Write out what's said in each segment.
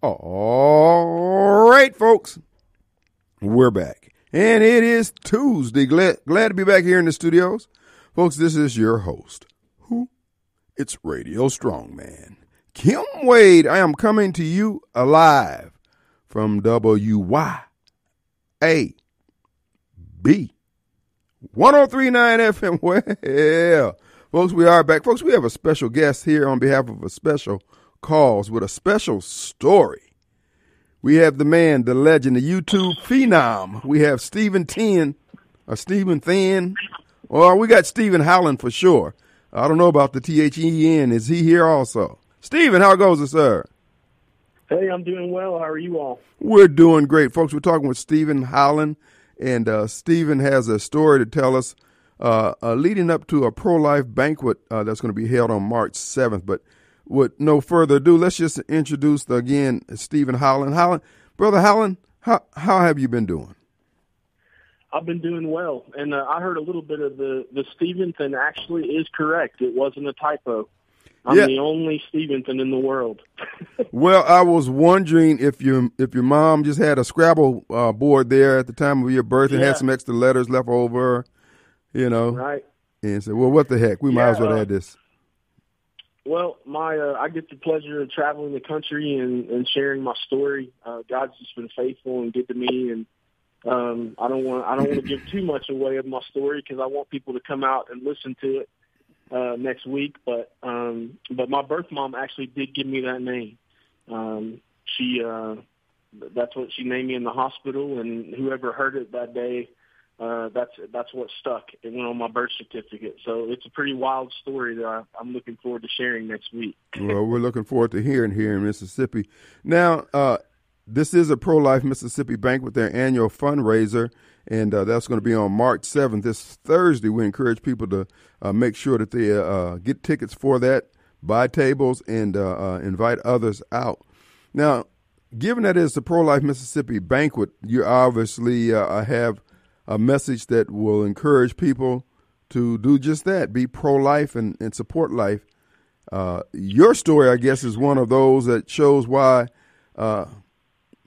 All right, folks, we're back. And it is Tuesday. Glad, glad to be back here in the studios. Folks, this is your host. Who? It's Radio Strongman. Kim Wade. I am coming to you alive from WYAB 1039 FM. Well, folks, we are back. Folks, we have a special guest here on behalf of a special cause with a special story. We have the man, the legend, the YouTube phenom. We have Stephen Tien, or Stephen Thin, or we got Stephen Howland for sure. I don't know about the T H E N. Is he here also? Stephen, how goes it, sir? Hey, I'm doing well. How are you all? We're doing great, folks. We're talking with Stephen Howland, and uh, Stephen has a story to tell us uh, uh, leading up to a pro life banquet uh, that's going to be held on March 7th. But with no further ado, let's just introduce the, again Stephen Holland. Howland, brother Holland, how how have you been doing? I've been doing well, and uh, I heard a little bit of the the Stevenson actually is correct. It wasn't a typo. I'm Yeah. the only Stevenson in the world. Well, I was wondering if your if your mom just had a Scrabble uh, board there at the time of your birth and Yeah. had some extra letters left over, you know, right. and said, "Well, what the heck? We might as well uh, add this." Well, my uh, I get the pleasure of traveling the country and, and sharing my story. Uh, God's just been faithful and good to me, and um, I don't want I don't want to give too much away of my story because I want people to come out and listen to it uh, next week. But um, but my birth mom actually did give me that name. Um, she uh, that's what she named me in the hospital, and whoever heard it that day. Uh, that's that's what stuck. It went on my birth certificate, so it's a pretty wild story that I, I'm looking forward to sharing next week. well, we're looking forward to hearing here in Mississippi. Now, uh, this is a pro life Mississippi banquet, their annual fundraiser, and uh, that's going to be on March 7th, this Thursday. We encourage people to uh, make sure that they uh, get tickets for that, buy tables, and uh, uh, invite others out. Now, given that it's a pro life Mississippi banquet, you obviously uh, have a message that will encourage people to do just that be pro life and, and support life. Uh, your story, I guess, is one of those that shows why, uh,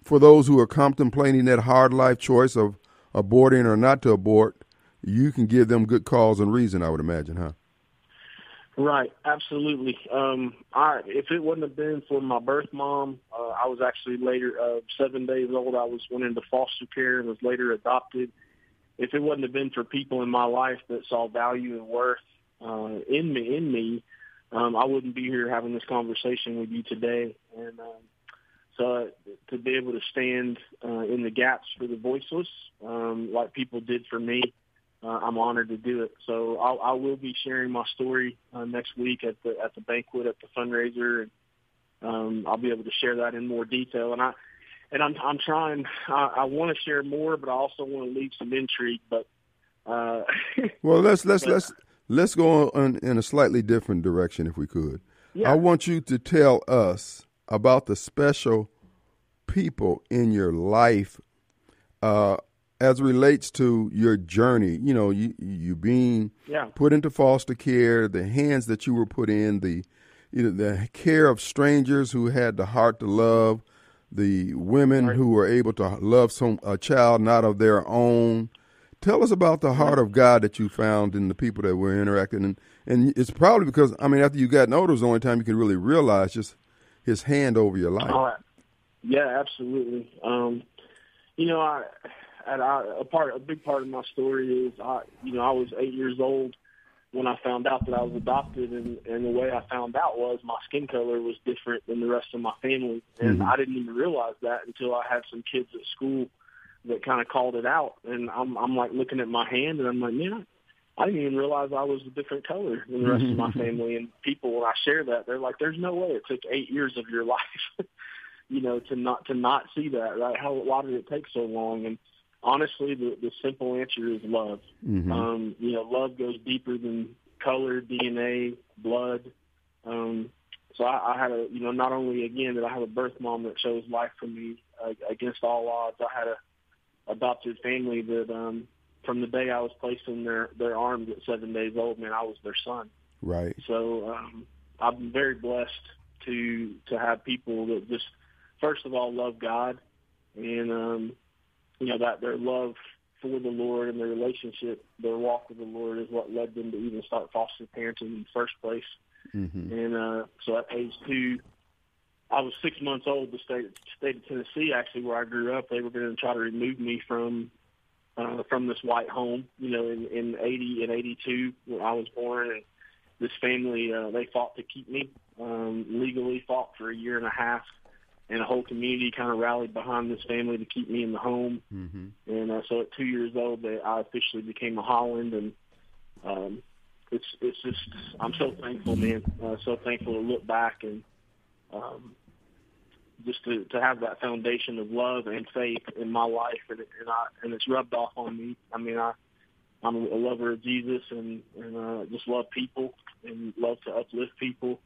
for those who are contemplating that hard life choice of aborting or not to abort, you can give them good cause and reason. I would imagine, huh? Right, absolutely. Um, I if it wouldn't have been for my birth mom, uh, I was actually later uh, seven days old. I was went into foster care and was later adopted. If it wouldn't have been for people in my life that saw value and worth uh, in me, in me, um, I wouldn't be here having this conversation with you today. And um, so to be able to stand uh, in the gaps for the voiceless, um, like people did for me, uh, I'm honored to do it. So I'll, I will be sharing my story uh, next week at the at the banquet at the fundraiser, and um, I'll be able to share that in more detail. And I and I'm I'm trying. I, I want to share more, but I also want to leave some intrigue. But uh, Well, let's let's But- let's let's go on in a slightly different direction, if we could. yeah, I want you to tell us about the special people in your life uh, as relates to your journey. You know, you you being yeah, put into foster care, the hands that you were put in, the you know the care of strangers who had the heart to love, the women Right. who were able to love some a child not of their own. Tell us about the heart of God that you found in the people that were interacting, and and it's probably because I mean after you got older, was the only time you could really realize just His hand over your life. Right. Yeah, absolutely. Um, you know, I, a part, a big part of my story is, I, you know, I was eight years old when I found out that I was adopted, and, and the way I found out was my skin color was different than the rest of my family, and Mhm. I didn't even realize that until I had some kids at school that kind of called it out, and I'm, I'm like looking at my hand, and I'm like, man. I didn't even realize I was a different color than the rest of my family. And people, when I share that, they're like, "There's no way it took eight years of your life you know, to not to not see that, right? How why did it take so long? And honestly, the the simple answer is love. Mhm. Um, you know, love goes deeper than color, DNA, blood. Um, so I, I had a, you know, not only again did I have a birth mom that chose life for me uh, against all odds. I had a adopted family that, um, from the day I was placed in their their arms at seven days old, man, I was their son. Right. So um, I'm very blessed to to have people that just first of all love God, and um, you know that their love for the Lord and their relationship, their walk with the Lord, is what led them to even start foster parenting in the first place. Mm-hmm. And uh, so at age two, I was six months old. The state state of Tennessee, actually, where I grew up, they were going to try to remove me from uh, from this white home. You know, in in eighty and eighty two when I was born, and this family uh, they fought to keep me um, legally, fought for a year and a half, and a whole community kind of rallied behind this family to keep me in the home. Mm-hmm. And uh, so at two years old, they, I officially became a Holland, and um, it's it's just I'm so thankful, man. Uh, so thankful to look back and um, just to to have that foundation of love and faith in my life, and and I and it's rubbed off on me. I mean, I I'm a lover of Jesus, and and uh, just love people and love to uplift people,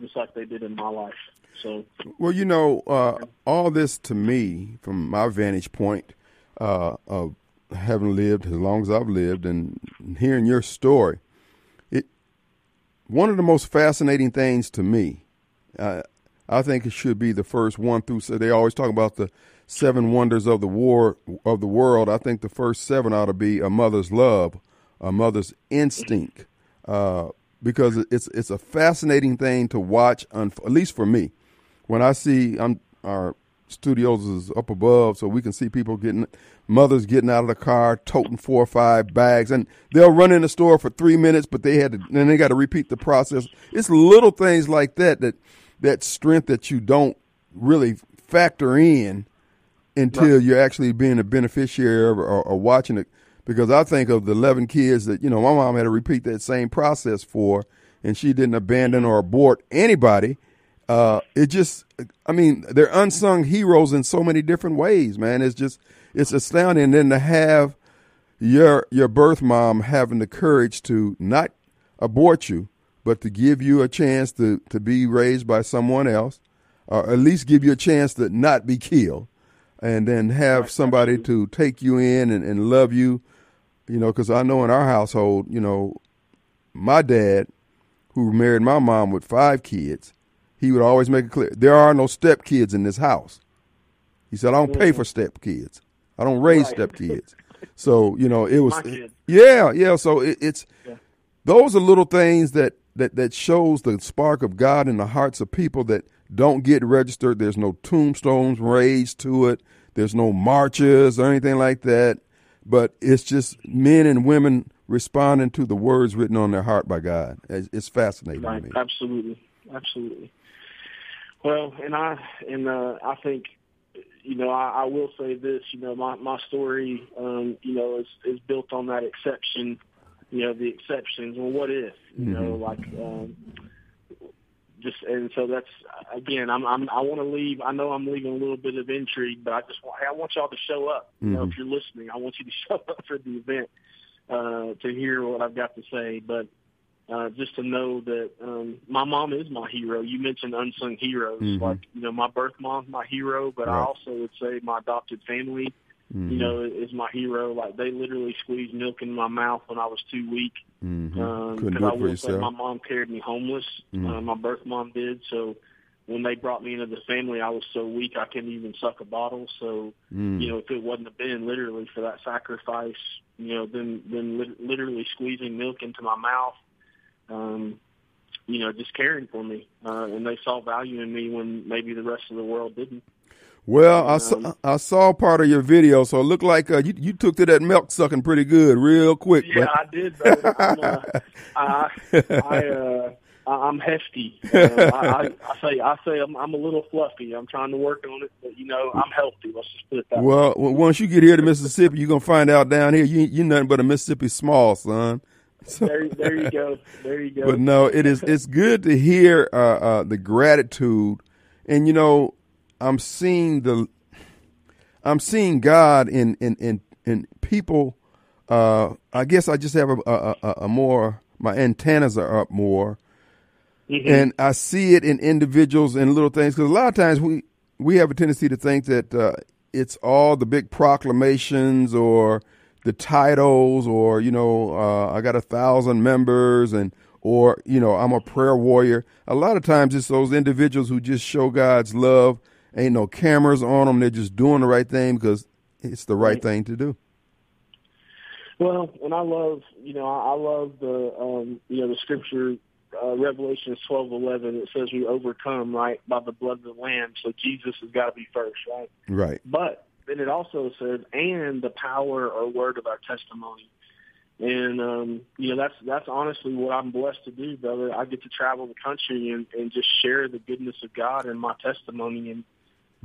just like they did in my life. So, well, you know, uh, all this to me, from my vantage point uh, of having lived as long as I've lived, and hearing your story, it one of the most fascinating things to me. Uh, I think it should be the first one through. So they always talk about the seven wonders of the war of the world. I think the first seven ought to be a mother's love, a mother's instinct, uh, because it's it's a fascinating thing to watch. At least for me, when I see I'm, our studios is up above, so we can see people getting mothers getting out of the car, toting four or five bags, and they'll run in the store for three minutes, but they had to, then they got to repeat the process. It's little things like that that that strength that you don't really factor in until right. you're actually being a beneficiary of or, or, watching it. Because I think of the 11 kids that, you know, my mom had to repeat that same process for, and she didn't abandon or abort anybody. Uh, it just, I mean, they're unsung heroes in so many different ways, man. It's just, it's astounding. And then to have your your birth mom having the courage to not abort you, but to give you a chance to, to be raised by someone else, or at least give you a chance to not be killed, and then have somebody to take you in and, and love you. You know, because I know in our household, you know, my dad, who married my mom with five kids, he would always make it clear there are no step kids in this house. He said, I don't pay for mm. step kids. I don't raise right. step kids. So, you know, it was, yeah, yeah. So it, it's, yeah. those are little things that that that shows the spark of God in the hearts of people that don't get registered. There's no tombstones raised to it. There's no marches or anything like that. But it's just men and women responding to the words written on their heart by God. It's fascinating right. to me. Absolutely, absolutely. Well, and I and uh, I think you know I, I will say this. You know, my my story, um, you know, is is built on that exception you know the exceptions. Well, what if you mm-hmm. know like um, just and so that's again I'm, I'm I want to leave. I know I'm leaving a little bit of intrigue, but I just want I want y'all to show up. Mm-hmm. You know, if mm-hmm. you're listening, I want you to show up for the event uh, to hear what I've got to say. But uh, just to know that um, my mom is my hero. You mentioned unsung heroes, mm-hmm. like you know my birth mom's my hero, but right. I also would say my adopted family mm-hmm. you know, is my hero. Like they literally squeezed milk in my mouth when I was too weak. Mm-hmm. Um, Couldn't do it I will say my mom carried me homeless. Mm-hmm. Uh, my birth mom did. So when they brought me into the family, I was so weak I couldn't even suck a bottle. So mm. you know, if it wasn't have been literally for that sacrifice, you know, then then li- literally squeezing milk into my mouth. Um, you know, just caring for me, uh, and they saw value in me when maybe the rest of the world didn't. Well, I saw, I saw part of your video, so it looked like uh, you you took to that milk sucking pretty good, real quick. Yeah, but. I did. Though. I'm, uh, I, I, uh, I'm hefty. Uh, I, I, I say I say I'm, I'm a little fluffy. I'm trying to work on it, but you know I'm healthy. Let's just put it that well, way. Well, once you get here to Mississippi, you're gonna find out down here you you're nothing but a Mississippi small, son. So, there, there you go. There you go. But no, it is it's good to hear uh, uh, the gratitude, and you know I'm seeing the I'm seeing God in in in, in people. Uh, I guess I just have a, a, a, a more my antennas are up more, mm-hmm. and I see it in individuals and little things. Because a lot of times we we have a tendency to think that uh, it's all the big proclamations or the titles or you know uh, I got a thousand members and or you know I'm a prayer warrior. A lot of times it's those individuals who just show God's love ain't no cameras on them. They're just doing the right thing because it's the right, right. thing to do. Well, and I love, you know, I love the, um, you know, the scripture, uh, Revelation twelve eleven. It says we overcome right by the blood of the Lamb. So Jesus has got to be first, right? Right. But then it also says, and the power or word of our testimony. And um, you know that's that's honestly what I'm blessed to do, brother. I get to travel the country and, and just share the goodness of God and my testimony. And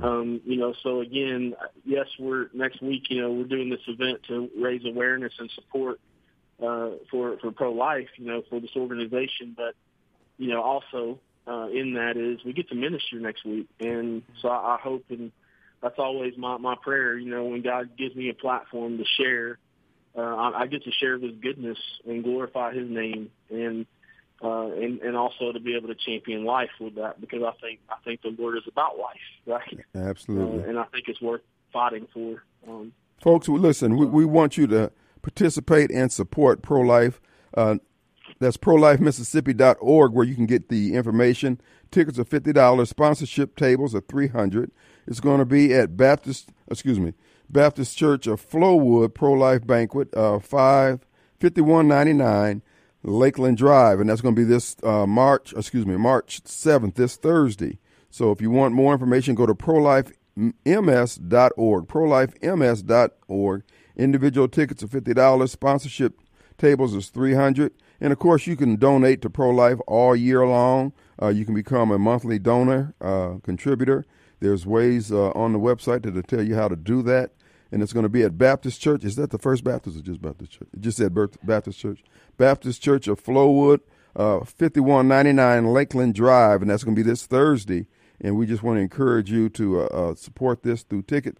um, you know, so again, yes, we're next week. You know, we're doing this event to raise awareness and support uh, for for pro life. You know, for this organization, but you know, also uh, in that is we get to minister next week, and so I, I hope and that's always my my prayer. You know, when God gives me a platform to share uh, I, I get to share His goodness and glorify His name, and uh, and and also to be able to champion life with that because I think I think the Lord is about life, right? Absolutely, uh, and I think it's worth fighting for. Um, Folks, listen, we, we want you to participate and support pro life. Uh, that's prolifemississippi.org where you can get the information. Tickets are fifty dollars. Sponsorship tables are three hundred. It's going to be at Baptist. Excuse me, Baptist Church of Flowood Pro Life Banquet, uh, five fifty one ninety nine Lakeland Drive, and that's going to be this uh, March. Excuse me, March seventh, this Thursday. So if you want more information, go to prolifems.org. Prolifems.org. Individual tickets are fifty dollars. Sponsorship tables is three hundred. And of course, you can donate to Pro Life all year long. Uh, you can become a monthly donor, uh, contributor. There's ways uh, on the website to tell you how to do that and it's going to be at Baptist Church. Is that the First Baptist or just Baptist Church? It just said Baptist Church. Baptist Church of Flowood, uh, 5199 Lakeland Drive, and that's going to be this Thursday. And we just want to encourage you to uh, uh, support this through ticket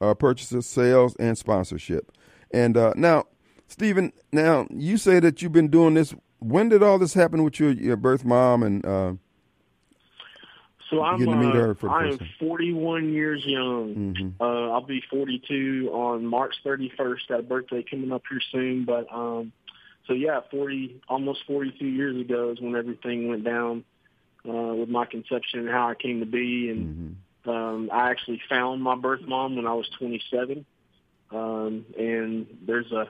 uh, purchases, sales, and sponsorship. And uh, now, Stephen, now you say that you've been doing this. When did all this happen with your, your birth mom and so I'm uh, I am 41 years young. Mm-hmm. Uh, I'll be 42 on March 31st. Got a birthday coming up here soon, but um, so yeah, 40 almost 42 years ago is when everything went down uh, with my conception and how I came to be. And mm-hmm. um, I actually found my birth mom when I was 27. Um, and there's a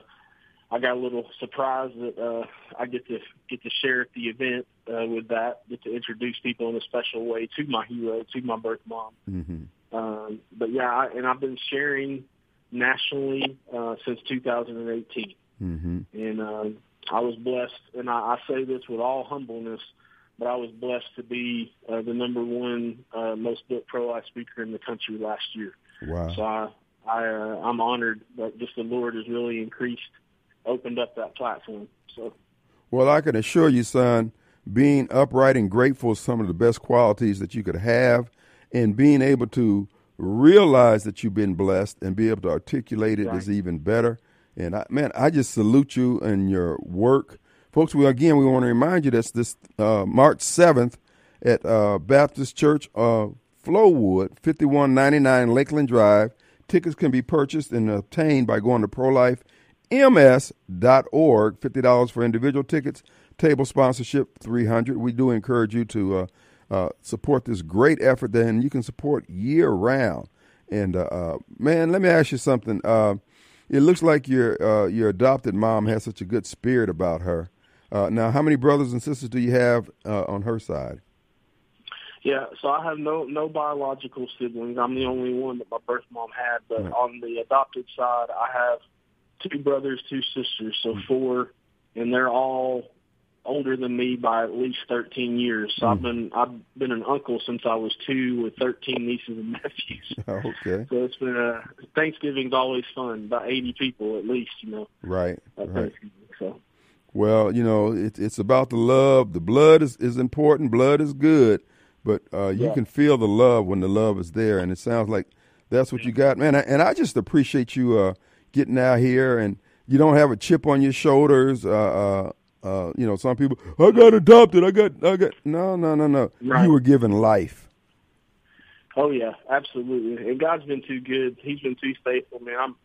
I got a little surprised that uh, I get to get to share at the event uh, with that, get to introduce people in a special way to my hero, to my birth mom. Mm-hmm. Um, but yeah, I, and I've been sharing nationally uh, since 2018, mm-hmm. and uh, I was blessed. And I, I say this with all humbleness, but I was blessed to be uh, the number one uh, most booked pro life speaker in the country last year. Wow! So I, I uh, I'm honored that just the Lord has really increased opened up that platform. So, well, I can assure you, son, being upright and grateful is some of the best qualities that you could have, and being able to realize that you've been blessed and be able to articulate it right. is even better. And I, man, I just salute you and your work, folks. We again, we want to remind you that's this uh, March seventh at uh, Baptist Church of Flowood, fifty one ninety nine Lakeland Drive. Tickets can be purchased and obtained by going to Pro Life ms.org, $50 for individual tickets, table sponsorship 300 We do encourage you to uh, uh, support this great effort, then you can support year round. And uh, uh, man, let me ask you something. Uh, it looks like your uh, your adopted mom has such a good spirit about her. now, how many brothers and sisters do you have on her side? Yeah, so I have no no biological siblings. I'm the only one that my birth mom had. But right. on the adopted side, I have two brothers, two sisters, so hmm. four, and they're all older than me by at least 13 years. So mm. I've been I've been an uncle since I was two with 13 nieces and nephews. okay. So it's been a Thanksgiving's always fun. About 80 people at least, you know. Right. right. So. Well, you know, it, it's about the love. The blood is, is important. Blood is good, but uh, you yeah. can feel the love when the love is there, and it sounds like that's what you got, man. And I just appreciate you. Uh, getting out here and you don't have a chip on your shoulders. Uh, uh, uh, you know, some people, I got adopted. I got, I got. No, no, no, no. Right. You were given life. Oh yeah, absolutely. And God's been too good. He's been too faithful, man. I'm,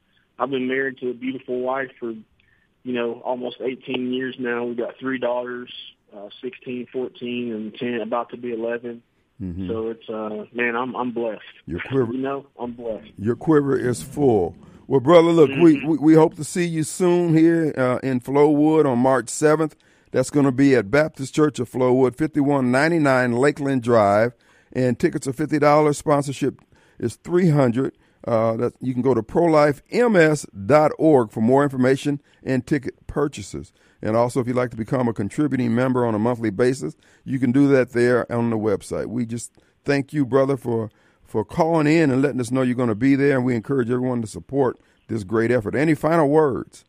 I've been married to a beautiful wife for, you know, almost 18 years now. We've got three daughters, uh, 16, 14, and 10, about to be 11. Mm-hmm. So it's uh, man, I'm I'm blessed. Your quiver, you know, I'm blessed. Your quiver is full. Well, brother, look, mm-hmm. we, we, we hope to see you soon here uh, in Flowood on March seventh. That's going to be at Baptist Church of Flowood, fifty one ninety nine Lakeland Drive, and tickets are fifty dollars. Sponsorship is three hundred. Uh, that you can go to prolifems.org for more information and ticket purchases. And also, if you'd like to become a contributing member on a monthly basis, you can do that there on the website. We just thank you, brother, for for calling in and letting us know you're going to be there. And we encourage everyone to support this great effort. Any final words?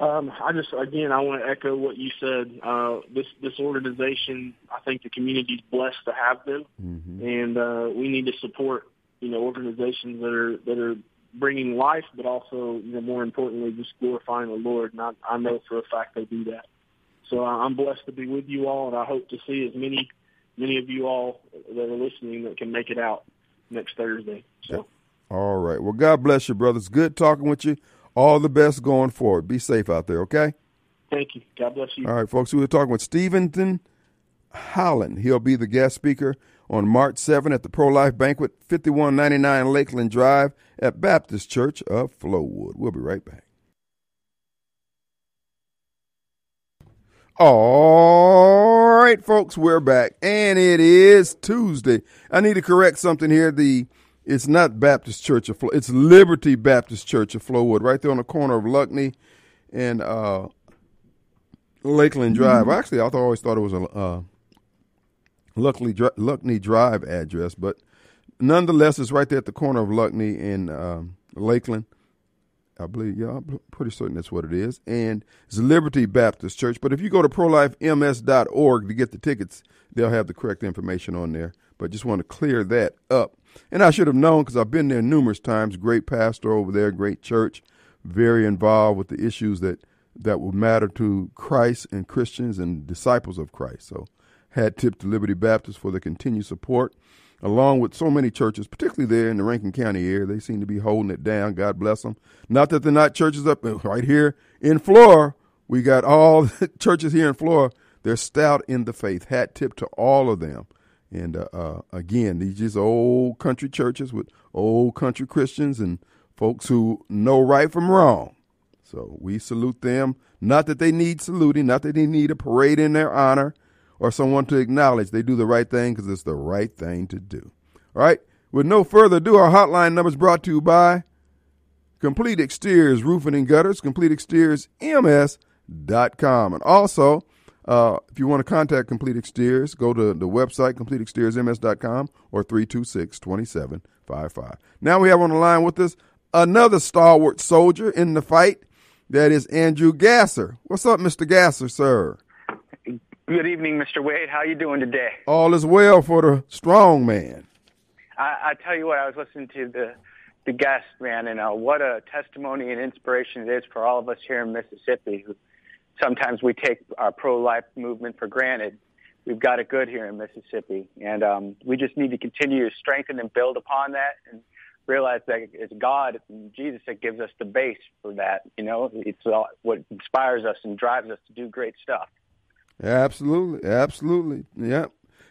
Um, I just again I want to echo what you said. Uh, this this organization, I think the community's blessed to have them, mm-hmm. and uh, we need to support you know organizations that are that are bringing life, but also, you know, more importantly, just glorifying the Lord. And I, I know for a fact they do that. So I'm blessed to be with you all, and I hope to see as many many of you all that are listening that can make it out next Thursday. So. All right. Well, God bless you, brothers. Good talking with you. All the best going forward. Be safe out there, okay? Thank you. God bless you. All right, folks. We were talking with Steventon Holland. He'll be the guest speaker on March 7 at the Pro Life Banquet, 5199 Lakeland Drive at Baptist Church of Flowood. We'll be right back. All right, folks, we're back, and it is Tuesday. I need to correct something here. The it's not Baptist Church of Flowood; it's Liberty Baptist Church of Flowood, right there on the corner of Luckney and uh, Lakeland Drive. Mm-hmm. Actually, I always thought it was a uh, Luckney, Luckney Drive address, but nonetheless, it's right there at the corner of Luckney and um, Lakeland. I believe, yeah, I'm pretty certain that's what it is. And it's Liberty Baptist Church. But if you go to prolifems.org to get the tickets, they'll have the correct information on there. But just want to clear that up. And I should have known because I've been there numerous times. Great pastor over there, great church, very involved with the issues that, that will matter to Christ and Christians and disciples of Christ. So hat tip to Liberty Baptist for the continued support, along with so many churches, particularly there in the Rankin County area. They seem to be holding it down. God bless them. Not that they're not churches up right here in Flora. We got all the churches here in Flora. They're stout in the faith. Hat tip to all of them. And uh, uh, again, these just old country churches with old country Christians and folks who know right from wrong. So we salute them. Not that they need saluting, not that they need a parade in their honor, or someone to acknowledge they do the right thing because it's the right thing to do. All right. With no further ado, our hotline number is brought to you by Complete Exteriors Roofing and Gutters, Complete Exteriors MS.com. And also, uh, if you want to contact Complete Exteriors, go to the website, CompleteExteriorsMS.com or 326 2755. Now we have on the line with us another stalwart soldier in the fight. That is Andrew Gasser. What's up, Mr. Gasser, sir? Good evening, Mr. Wade. How you doing today? All is well for the strong man. I, I tell you what, I was listening to the the guest man, and uh, what a testimony and inspiration it is for all of us here in Mississippi. Who sometimes we take our pro-life movement for granted. We've got it good here in Mississippi, and um, we just need to continue to strengthen and build upon that, and realize that it's God, and Jesus, that gives us the base for that. You know, it's all, what inspires us and drives us to do great stuff. Absolutely, absolutely, yeah.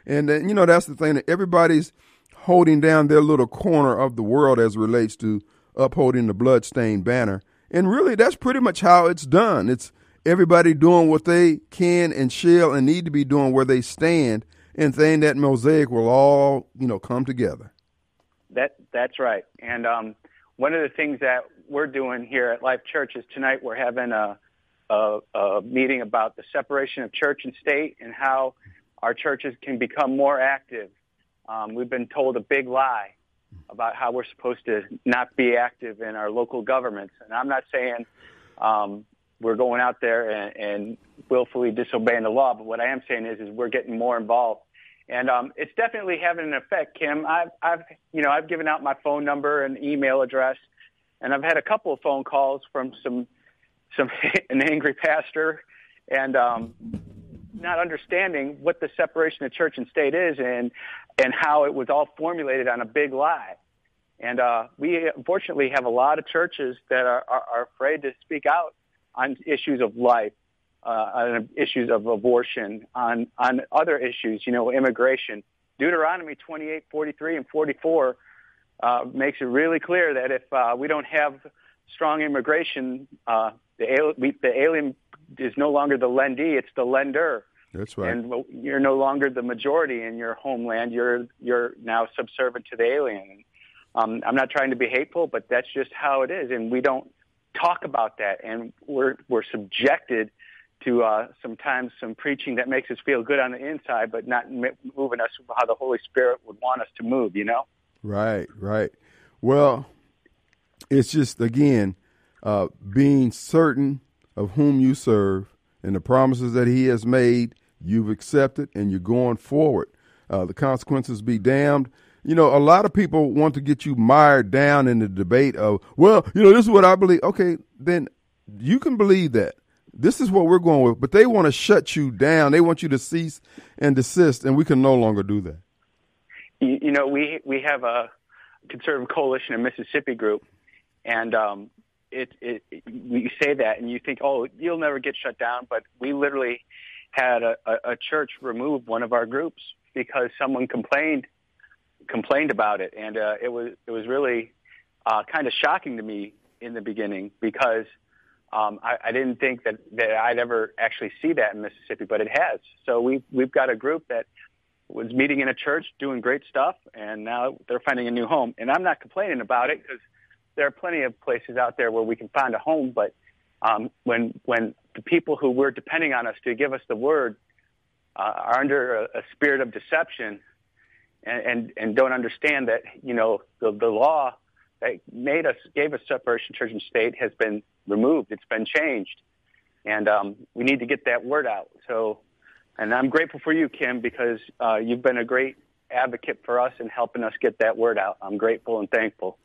And uh, you know that's the thing that everybody's holding down their little corner of the world as relates to upholding the bloodstained banner. And really, that's pretty much how it's done. It's everybody doing what they can and shall and need to be doing where they stand, and saying that mosaic will all you know come together. That that's right. And um, one of the things that we're doing here at Life Church is tonight we're having a a, a meeting about the separation of church and state and how our churches can become more active. Um, we've been told a big lie about how we're supposed to not be active in our local governments. And I'm not saying um, we're going out there and, and willfully disobeying the law, but what I am saying is, is we're getting more involved. And um, it's definitely having an effect, Kim. I've, I've, you know, I've given out my phone number and email address, and I've had a couple of phone calls from some some an angry pastor and um, not understanding what the separation of church and state is and and how it was all formulated on a big lie. And uh, we unfortunately have a lot of churches that are, are, are afraid to speak out on issues of life uh, on issues of abortion, on on other issues, you know, immigration. Deuteronomy 28, 43, and 44 uh, makes it really clear that if uh, we don't have strong immigration, uh, the, we, the alien is no longer the lendee; it's the lender. That's right. And you're no longer the majority in your homeland. You're you're now subservient to the alien. Um, I'm not trying to be hateful, but that's just how it is, and we don't talk about that, and we're we're subjected to uh, sometimes some preaching that makes us feel good on the inside, but not moving us how the Holy Spirit would want us to move. You know? Right, right. Well, it's just again uh, being certain of whom you serve and the promises that He has made. You've accepted, and you're going forward. Uh, the consequences be damned. You know, a lot of people want to get you mired down in the debate of, well, you know, this is what I believe. Okay, then you can believe that this is what we're going with, but they want to shut you down. They want you to cease and desist, and we can no longer do that. You, you know, we we have a conservative coalition in Mississippi group, and um, it, it, it we say that, and you think, oh, you'll never get shut down, but we literally had a, a, a church remove one of our groups because someone complained complained about it, and uh, it was it was really uh, kind of shocking to me in the beginning because um, I, I didn't think that, that I'd ever actually see that in Mississippi, but it has. So we've we've got a group that was meeting in a church, doing great stuff, and now they're finding a new home. And I'm not complaining about it because there are plenty of places out there where we can find a home. But um, when when the people who we're depending on us to give us the word uh, are under a, a spirit of deception and, and and don't understand that you know the the law that made us gave us separation church and state has been removed. It's been changed, and um, we need to get that word out. So, and I'm grateful for you, Kim, because uh, you've been a great advocate for us in helping us get that word out. I'm grateful and thankful.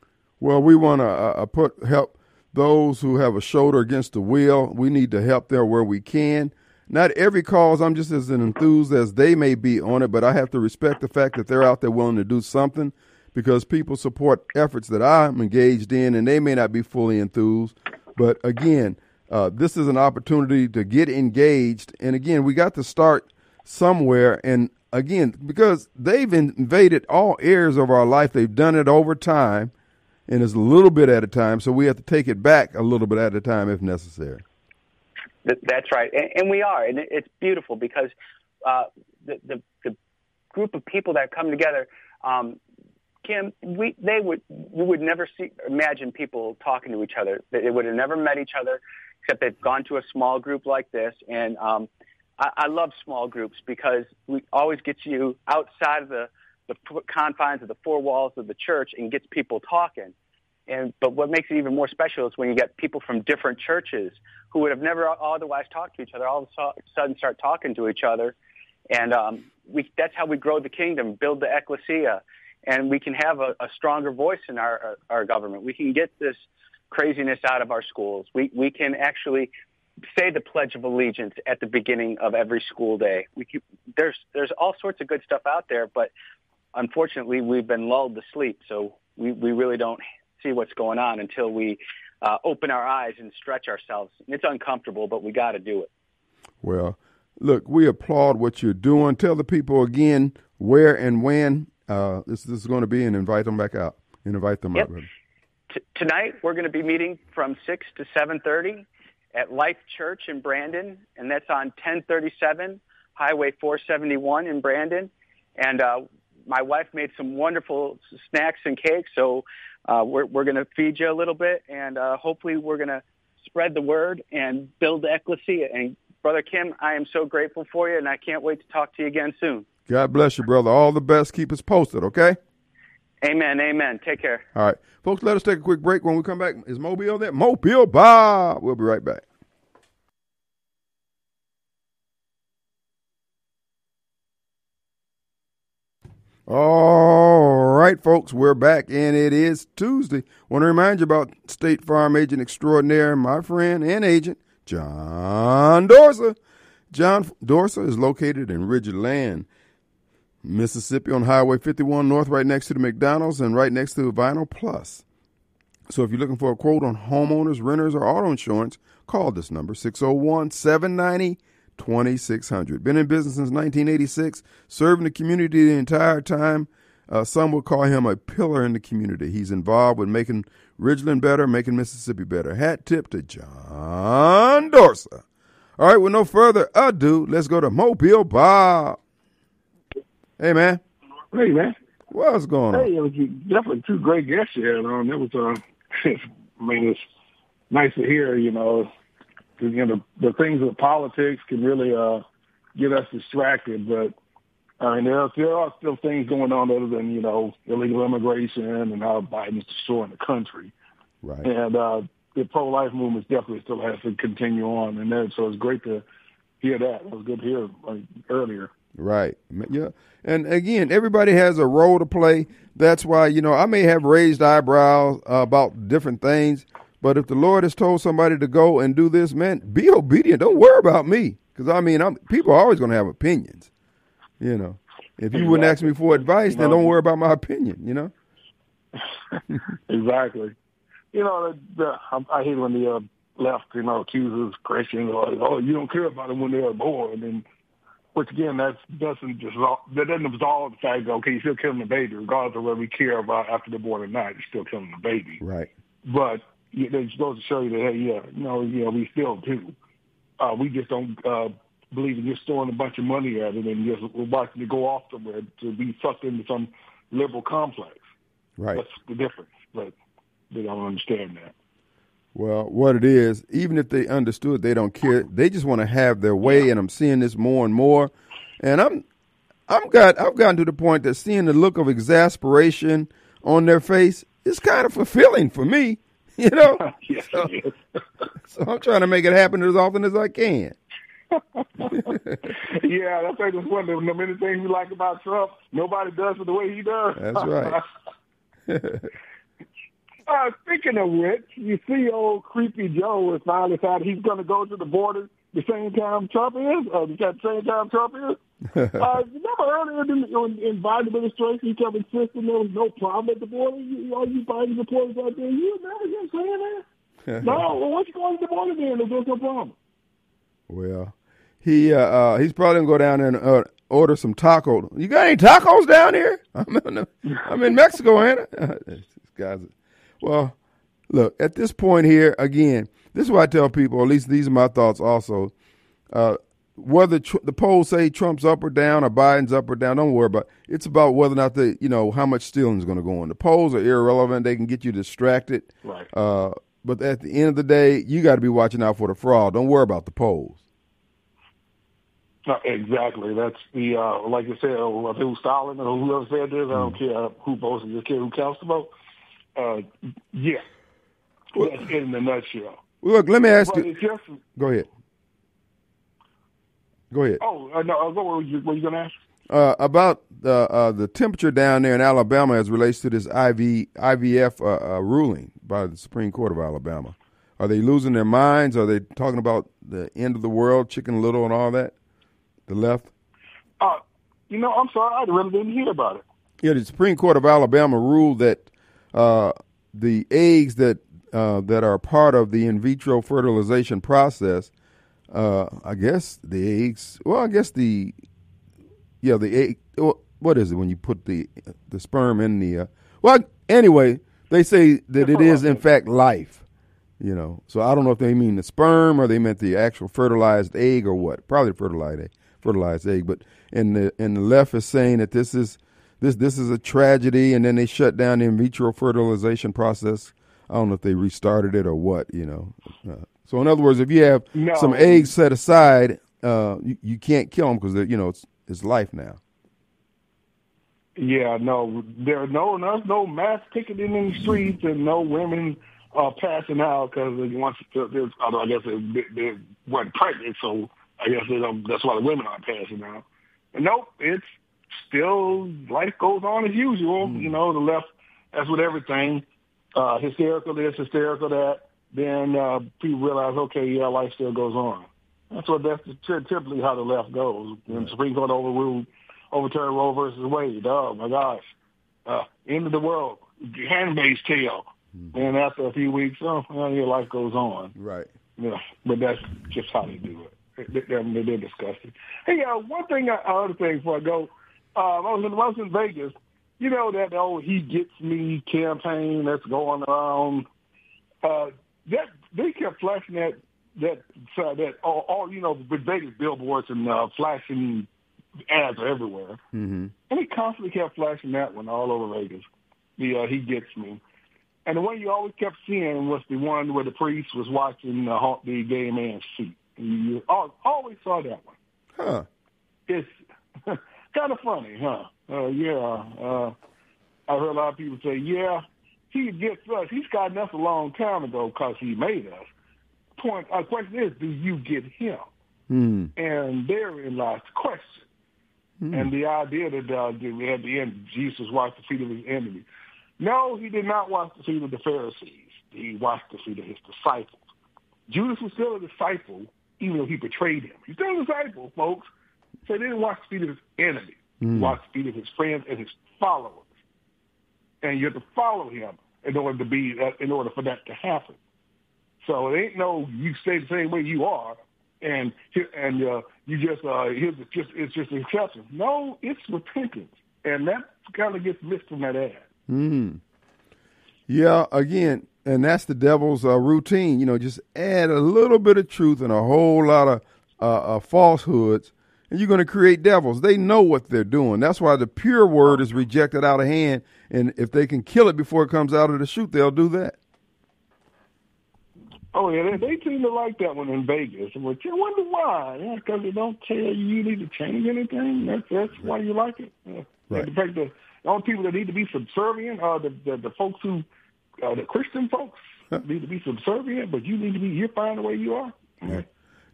Well, we want to uh, uh, put help those who have a shoulder against the wheel. We need to help there where we can. Not every cause I'm just as enthused as they may be on it, but I have to respect the fact that they're out there willing to do something because people support efforts that I'm engaged in and they may not be fully enthused. But again, uh, this is an opportunity to get engaged. And again, we got to start somewhere. And again, because they've invaded all areas of our life, they've done it over time, and it's a little bit at a time. So we have to take it back a little bit at a time if necessary. That's right, and we are, and it's beautiful because uh, the, the, the group of people that come together. Um, Kim, we they would you would never see imagine people talking to each other. They would have never met each other, except they've gone to a small group like this. And um, I, I love small groups because we always get you outside of the the confines of the four walls of the church and gets people talking. And but what makes it even more special is when you get people from different churches who would have never otherwise talked to each other, all of a sudden start talking to each other, and um, we that's how we grow the kingdom, build the ecclesia and we can have a, a stronger voice in our, our government. We can get this craziness out of our schools. We we can actually say the Pledge of Allegiance at the beginning of every school day. We keep, there's there's all sorts of good stuff out there, but unfortunately we've been lulled to sleep. So we we really don't see what's going on until we uh, open our eyes and stretch ourselves. It's uncomfortable, but we got to do it. Well, look, we applaud what you're doing. Tell the people again where and when uh, this, this is going to be and invite them back out and invite them yep. out. T- tonight we're going to be meeting from 6 to 7.30 at Life Church in Brandon, and that's on 1037 Highway 471 in Brandon. And uh, my wife made some wonderful snacks and cakes, so uh, we're, we're going to feed you a little bit, and uh, hopefully we're going to spread the word and build the ecclesia. And Brother Kim, I am so grateful for you, and I can't wait to talk to you again soon. God bless you, brother. All the best. Keep us posted, okay? Amen. Amen. Take care. All right. Folks, let us take a quick break. When we come back, is Mobile there? Mobile Bob. We'll be right back. All right, folks, we're back, and it is Tuesday. Want to remind you about State Farm Agent Extraordinaire, my friend and agent, John Dorsa. John Dorsa is located in Ridgeland. Mississippi on Highway 51 North, right next to the McDonald's and right next to Vinyl Plus. So if you're looking for a quote on homeowners, renters, or auto insurance, call this number 601 790 2600. Been in business since 1986, serving the community the entire time. Uh, some would call him a pillar in the community. He's involved with making Ridgeland better, making Mississippi better. Hat tip to John Dorsa. All right, with no further ado, let's go to Mobile Bob. Hey, man. Hey, man. What's going on? Hey, it was definitely two great guests you had on. It was, uh, I mean, it's nice to hear, you know, you know, the, the things of politics can really uh, get us distracted, but I mean, there are, there are still things going on other than, you know, illegal immigration and how Biden's destroying the country. Right. And uh, the pro-life movement definitely still has to continue on. And that, so it's great to hear that. It was good to hear like, earlier. Right. Yeah. And again, everybody has a role to play. That's why, you know, I may have raised eyebrows uh, about different things, but if the Lord has told somebody to go and do this, man, be obedient. Don't worry about me. Because, I mean, I'm, people are always going to have opinions. You know, if you exactly. wouldn't ask me for advice, then don't worry about my opinion, you know? exactly. You know, the, the, I, I hate when the uh, left, you know, accuses Christians, or, oh, you don't care about them when they're born. And, which again, that doesn't just that doesn't absolve the fact that okay, you're still killing the baby, regardless of whether we care about after they're born or not. You're still killing the baby, right? But it goes to show you that hey, yeah, you know, you know, we still do. Uh, we just don't uh, believe in just throwing a bunch of money at it and just we're watching it go off somewhere to be sucked into some liberal complex. Right. That's the difference, but they don't understand that. Well, what it is, even if they understood, they don't care. They just want to have their way, and I'm seeing this more and more. And I'm, I'm got, I've gotten to the point that seeing the look of exasperation on their face is kind of fulfilling for me. You know, yes, so, so I'm trying to make it happen as often as I can. yeah, that's like just one of the many things you like about Trump. Nobody does it the way he does. That's right. uh, speaking of which, you see old creepy Joe has finally decided he's going to go to the border the same time Trump is, or the same time Trump is. uh, remember earlier in, in, in Biden administration, he kept insisting there was no problem at the border. You, all you Biden supporters out there, you remember him saying that? no, well, what's going to the border then if there's no problem? Well, he uh, uh, he's probably gonna go down there and uh, order some tacos. You got any tacos down here? I'm in, I'm in Mexico, ain't I? These guys. Well, look at this point here again. This is what I tell people. At least these are my thoughts. Also, uh, whether tr- the polls say Trump's up or down or Biden's up or down, don't worry about. It. It's about whether or not the you know how much stealing is going to go on. The polls are irrelevant. They can get you distracted. Right. Uh, but at the end of the day, you got to be watching out for the fraud. Don't worry about the polls. No, exactly. That's the uh, like you said. Uh, who Stalin or whoever said this. I don't mm. care who votes. I just care who counts the vote. Uh, yeah, well, in the nutshell. Look, let me ask but you. Just, go ahead. Go ahead. Oh uh, no, uh, what were you, you going to ask? Uh, about the uh, the temperature down there in Alabama as relates to this IV, IVF uh, uh, ruling by the Supreme Court of Alabama. Are they losing their minds? Are they talking about the end of the world, Chicken Little, and all that? The left. Uh, you know, I'm sorry, I really didn't hear about it. Yeah, the Supreme Court of Alabama ruled that uh, the eggs that uh, that are part of the in vitro fertilization process, uh, I guess the eggs. Well, I guess the yeah the egg. What is it when you put the the sperm in the? Uh, well, anyway, they say that it is in fact life. You know, so I don't know if they mean the sperm or they meant the actual fertilized egg or what. Probably the fertilized egg fertilized egg. But and the and the left is saying that this is this this is a tragedy, and then they shut down the in vitro fertilization process. I don't know if they restarted it or what, you know. Uh, so in other words, if you have no. some eggs set aside, uh, you, you can't kill them because you know it's it's life now. Yeah, no, there are no no no mass picketing in the streets and no women uh, passing out because once although I guess they, they weren't pregnant, so I guess they don't, that's why the women aren't passing out. But nope, it's still life goes on as usual. Mm. You know, the left, that's with everything. Uh, hysterical this, hysterical that. Then uh, people realize, okay, yeah, life still goes on. That's what that's typically how the left goes. When the Supreme Court overruled, overturned Roe versus Wade, oh my gosh, uh, end of the world, Handmaid's Tale. Mm-hmm. And after a few weeks, oh, well, your life goes on. Right. Yeah, but that's just how they do it. They're, they're disgusting. Hey, uh, one thing, uh, other thing before I go, uh, I was in, I was in Vegas. You know that old "He Gets Me" campaign that's going around. Uh, that they kept flashing that that uh, that all, all you know with Vegas billboards and uh, flashing ads are everywhere, mm-hmm. and he constantly kept flashing that one all over Vegas. The uh, "He Gets Me." And the one you always kept seeing was the one where the priest was watching the, the gay man's. And you always saw that one. Huh. It's kind of funny, huh? Uh, yeah. Uh, I heard a lot of people say, yeah, he gets us. He's gotten us a long time ago because he made us. Point. Our uh, question is, do you get him? Mm. And therein lies the question. Mm. And the idea that uh, at the end, Jesus washed the feet of his enemies. No, he did not wash the feet of the Pharisees. He washed the feet of his disciples. Judas was still a disciple, even though he betrayed him. He's still a disciple, folks. So he didn't wash the feet of his enemies. Mm. He washed the feet of his friends and his followers. And you have to follow him in order to be, uh, in order for that to happen. So it ain't no you stay the same way you are, and and uh, you just uh, here's just it's just an exception. No, it's repentance, and that kind of gets missed from that ad. Hmm. Yeah. Again, and that's the devil's uh, routine. You know, just add a little bit of truth and a whole lot of uh, uh, falsehoods, and you're going to create devils. They know what they're doing. That's why the pure word is rejected out of hand. And if they can kill it before it comes out of the chute, they'll do that. Oh yeah, they, they seem to like that one in Vegas. But you wonder why? Yeah, because they don't tell you you need to change anything. That's that's why you like it. Yeah. Right. In fact, the the only people that need to be subservient are the the, the folks who, uh, the Christian folks, need to be subservient. But you need to be you're fine the way you are. Yeah.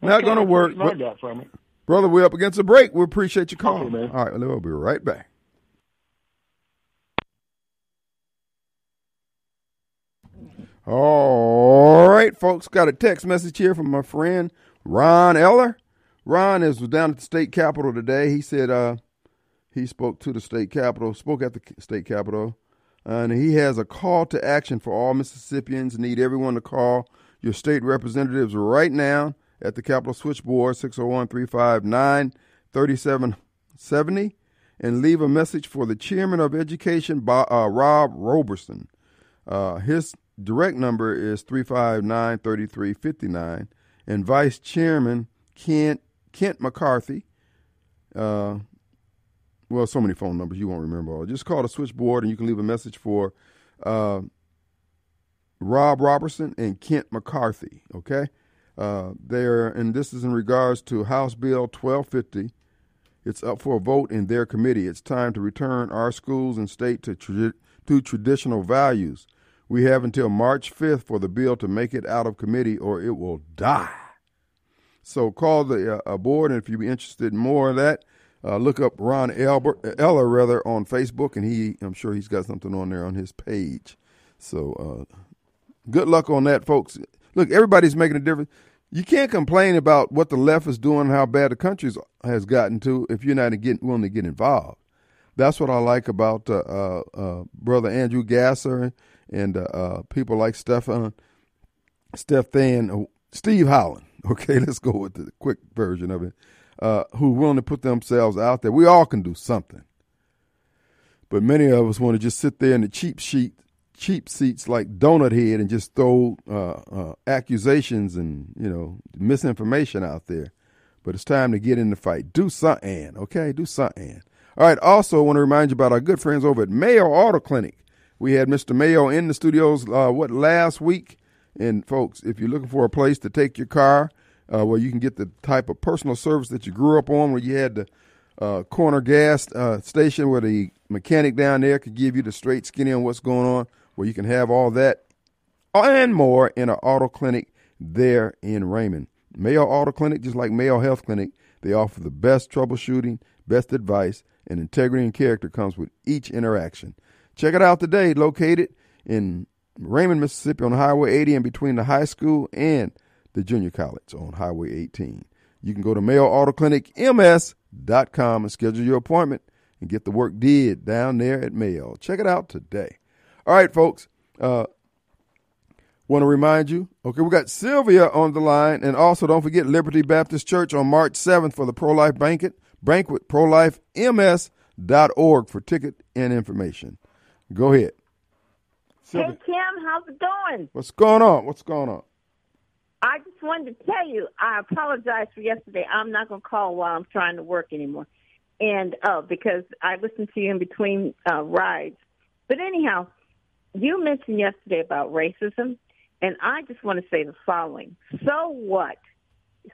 Not going to work. I got from it. Brother, we're up against a break. We appreciate your call. Okay, man. All right, we'll be right back. All right, folks. Got a text message here from my friend Ron Eller. Ron is down at the state capitol today. He said uh, he spoke to the state capitol, spoke at the state capitol, and he has a call to action for all Mississippians. Need everyone to call your state representatives right now at the Capitol switchboard 601 359 3770 and leave a message for the chairman of education, uh, Rob Roberson. Uh, his direct number is 359 3359, and vice chairman Kent, Kent McCarty. Uh, well, so many phone numbers you won't remember all. Just call the switchboard and you can leave a message for uh, Rob Robertson and Kent McCarty. Okay, uh, there, and this is in regards to House Bill 1250. It's up for a vote in their committee. It's time to return our schools and state to tra- to traditional values. We have until March 5th for the bill to make it out of committee, or it will die. So call the uh, board, and if you're interested in more of that, uh, look up Ron Elbert, Eller rather on Facebook, and he I'm sure he's got something on there on his page. So uh, good luck on that, folks. Look, everybody's making a difference. You can't complain about what the left is doing, how bad the country has gotten to, if you're not getting, willing to get involved. That's what I like about uh, uh, uh brother Andrew Gasser and uh, people like Stefan, Stefan, Steve Holland. Okay, let's go with the quick version of it uh, who willing to put themselves out there. We all can do something. But many of us want to just sit there in the cheap sheet, cheap seats like donut head and just throw uh, uh, accusations and you know misinformation out there. But it's time to get in the fight. Do something, okay? Do something. All right. Also, I want to remind you about our good friends over at Mayo Auto Clinic. We had Mr. Mayo in the studios uh, what last week, and folks, if you're looking for a place to take your car uh, where you can get the type of personal service that you grew up on, where you had the uh, corner gas uh, station where the mechanic down there could give you the straight skinny on what's going on, where you can have all that and more in an auto clinic there in Raymond. Mayo Auto Clinic, just like Mayo Health Clinic, they offer the best troubleshooting, best advice, and integrity and character comes with each interaction. Check it out today, located in Raymond, Mississippi on Highway 80 and between the high school and the junior college on Highway 18. You can go to Mayo Auto Clinic MS.com and schedule your appointment and get the work did down there at Mayo. Check it out today. All right, folks. Uh, Want to remind you? Okay, we got Sylvia on the line, and also don't forget Liberty Baptist Church on March 7th for the pro life banquet, banquet, prolifems.org for ticket and information. Go ahead. Sylvia. Hey, Kim, how's it going? What's going on? What's going on? I just wanted to tell you, I apologize for yesterday. I'm not going to call while I'm trying to work anymore. And uh, because I listened to you in between uh, rides. But anyhow, you mentioned yesterday about racism, and I just want to say the following. So what?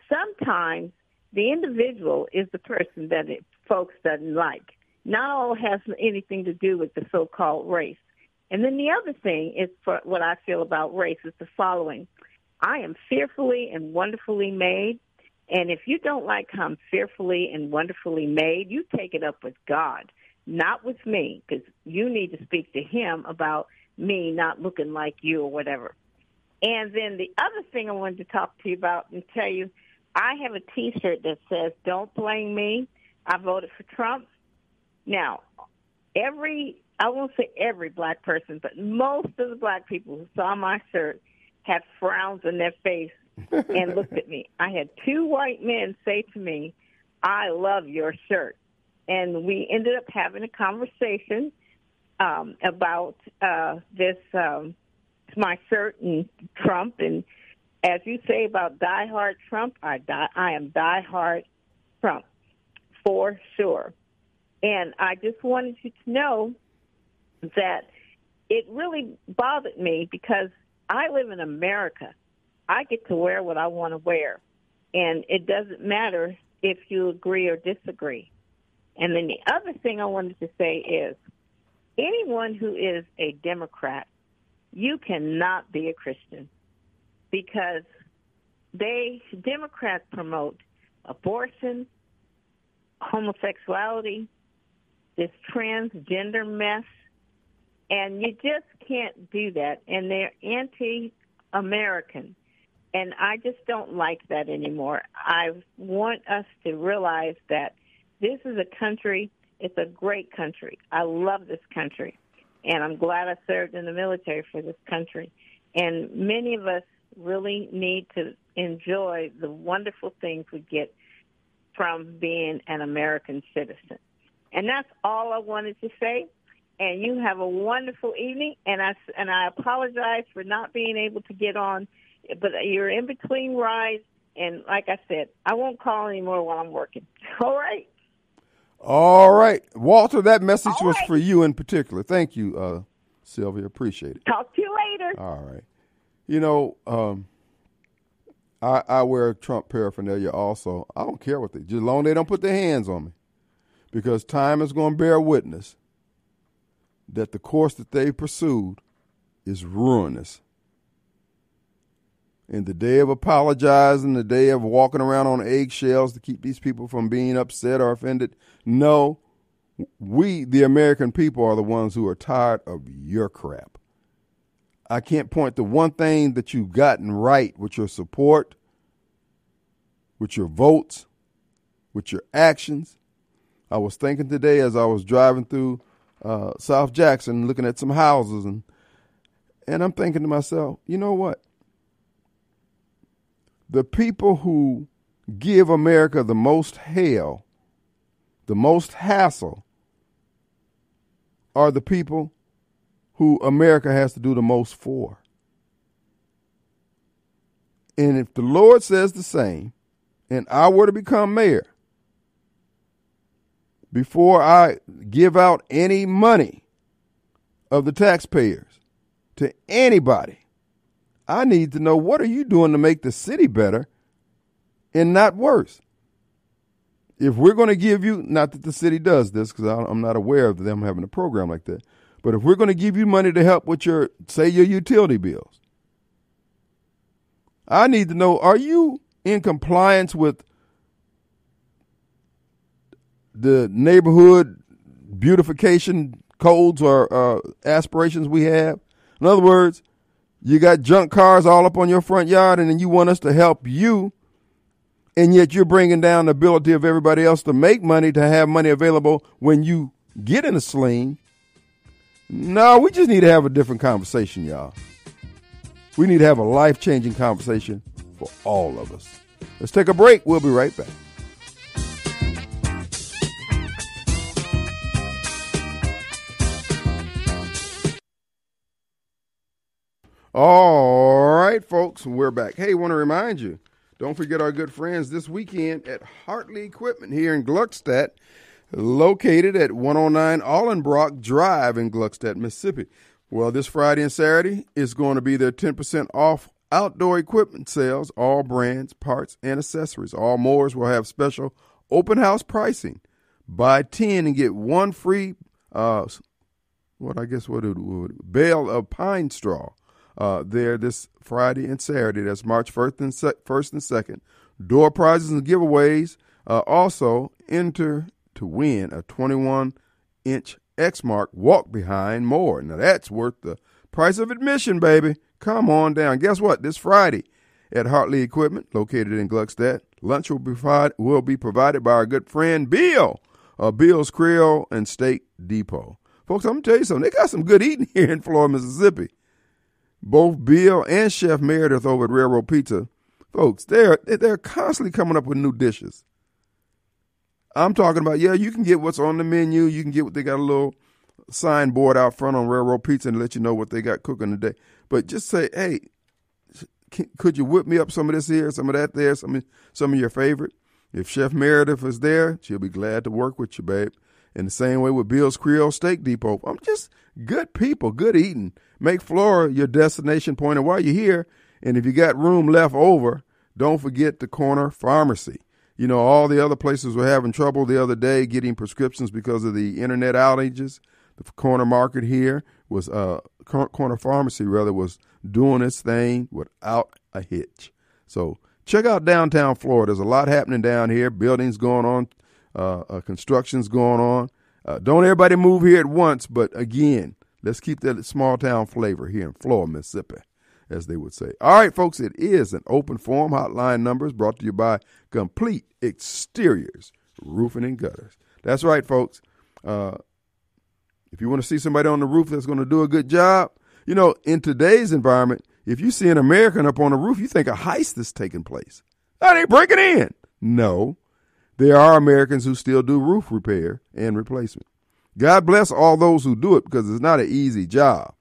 Sometimes the individual is the person that it, folks doesn't like. Not all has anything to do with the so-called race. And then the other thing is for what I feel about race is the following. I am fearfully and wonderfully made. And if you don't like how I'm fearfully and wonderfully made, you take it up with God, not with me, because you need to speak to Him about me not looking like you or whatever. And then the other thing I wanted to talk to you about and tell you, I have a T-shirt that says "Don't blame me. I voted for Trump." Now, every I won't say every black person, but most of the black people who saw my shirt had frowns on their face and looked at me. I had two white men say to me, "I love your shirt," and we ended up having a conversation um, about uh, this um, my certain Trump, and as you say about diehard Trump, I die, I am diehard Trump for sure. And I just wanted you to know that it really bothered me because I live in America. I get to wear what I want to wear. And it doesn't matter if you agree or disagree. And then the other thing I wanted to say is anyone who is a Democrat, you cannot be a Christian because they, Democrats promote abortion, homosexuality, this transgender mess, and you just can't do that. And they're anti-American. And I just don't like that anymore. I want us to realize that this is a country, it's a great country. I love this country. And I'm glad I served in the military for this country. And many of us really need to enjoy the wonderful things we get from being an American citizen. And that's all I wanted to say and you have a wonderful evening. And I and I apologize for not being able to get on, but you're in between rides, and like I said, I won't call anymore while I'm working. All right. All right, Walter. That message All was right. for you in particular. Thank you, uh, Sylvia. Appreciate it. Talk to you later. All right. You know, um, I, I wear Trump paraphernalia also. I don't care what they, just long they don't put their hands on me, because time is going to bear witness that the course that they pursued is ruinous. In the day of apologizing, the day of walking around on eggshells to keep these people from being upset or offended, no, we, the American people, are the ones who are tired of your crap. I can't point to one thing that you've gotten right with your support, with your votes, with your actions. I was thinking today as I was driving through uh, South Jackson looking at some houses and and I'm thinking to myself, you know what? The people who give America the most hell, the most hassle, are the people who America has to do the most for. And if the Lord says the same, and I were to become mayor, before I give out any money of the taxpayers to anybody, I need to know what are you doing to make the city better and not worse. If we're going to give you, not that the city does this because I'm not aware of them having a program like that, but if we're going to give you money to help with your, say, your utility bills, I need to know are you in compliance with the neighborhood beautification codes or uh, aspirations we have. In other words, you got junk cars all up on your front yard, and then you want us to help you, and yet you're bringing down the ability of everybody else to make money to have money available when you get in a sling. No, we just need to have a different conversation, y'all. We need to have a life changing conversation for all of us. Let's take a break. We'll be right back. All right, folks, we're back. Hey, want to remind you, don't forget our good friends this weekend at Hartley Equipment here in Gluckstadt, located at 109 Allenbrock Drive in Gluckstadt, Mississippi. Well, this Friday and Saturday is going to be their 10% off outdoor equipment sales, all brands, parts, and accessories. All mowers will have special open house pricing. Buy 10 and get one free, uh, what I guess what it would, bale of pine straw uh, there this Friday and Saturday. That's March 1st and, se- 1st and 2nd. Door prizes and giveaways. Uh, also, enter to win a 21 inch Exmark walk behind more. Now, that's worth the price of admission, baby. Come on down. Guess what? This Friday at Hartley Equipment, located in Gluckstadt, lunch will be, provide, will be provided by our good friend Bill, uh, Bill's Creole and Steak Depot. Folks, I'm going to tell you something. They got some good eating here in Flora, Mississippi both Bill and Chef Meredith over at Railroad Pizza, folks, they're they're constantly coming up with new dishes. I'm talking about, yeah, you can get what's on the menu. You can get what they got a little signboard out front on Railroad Pizza and let you know what they got cooking today. But just say, hey, can, could you whip me up some of this here, some of that there, some some of your favorite? If Chef Meredith is there, she'll be glad to work with you, babe. In the same way with Bill's Creole Steak Depot. I'm just good people, good eating. Make Flora your destination point. And while you're here, and if you got room left over, don't forget the corner pharmacy. You know, all the other places were having trouble the other day getting prescriptions because of the internet outages. The corner market here was, uh, corner pharmacy rather, was doing its thing without a hitch. So check out downtown Flora. There's a lot happening down here. Buildings going on, uh, uh, construction's going on. Uh, don't everybody move here at once, but again, let's keep that small town flavor here in Flora, Mississippi, as they would say. All right, folks, it is an open forum. Hotline numbers brought to you by Complete Exteriors, Roofing and Gutters. That's right, folks. Uh, if you want to see somebody on the roof that's going to do a good job, you know, in today's environment, if you see an American up on the roof, you think a heist is taking place. Are they breaking in? No. There are Americans who still do roof repair and replacement. God bless all those who do it because it's not an easy job.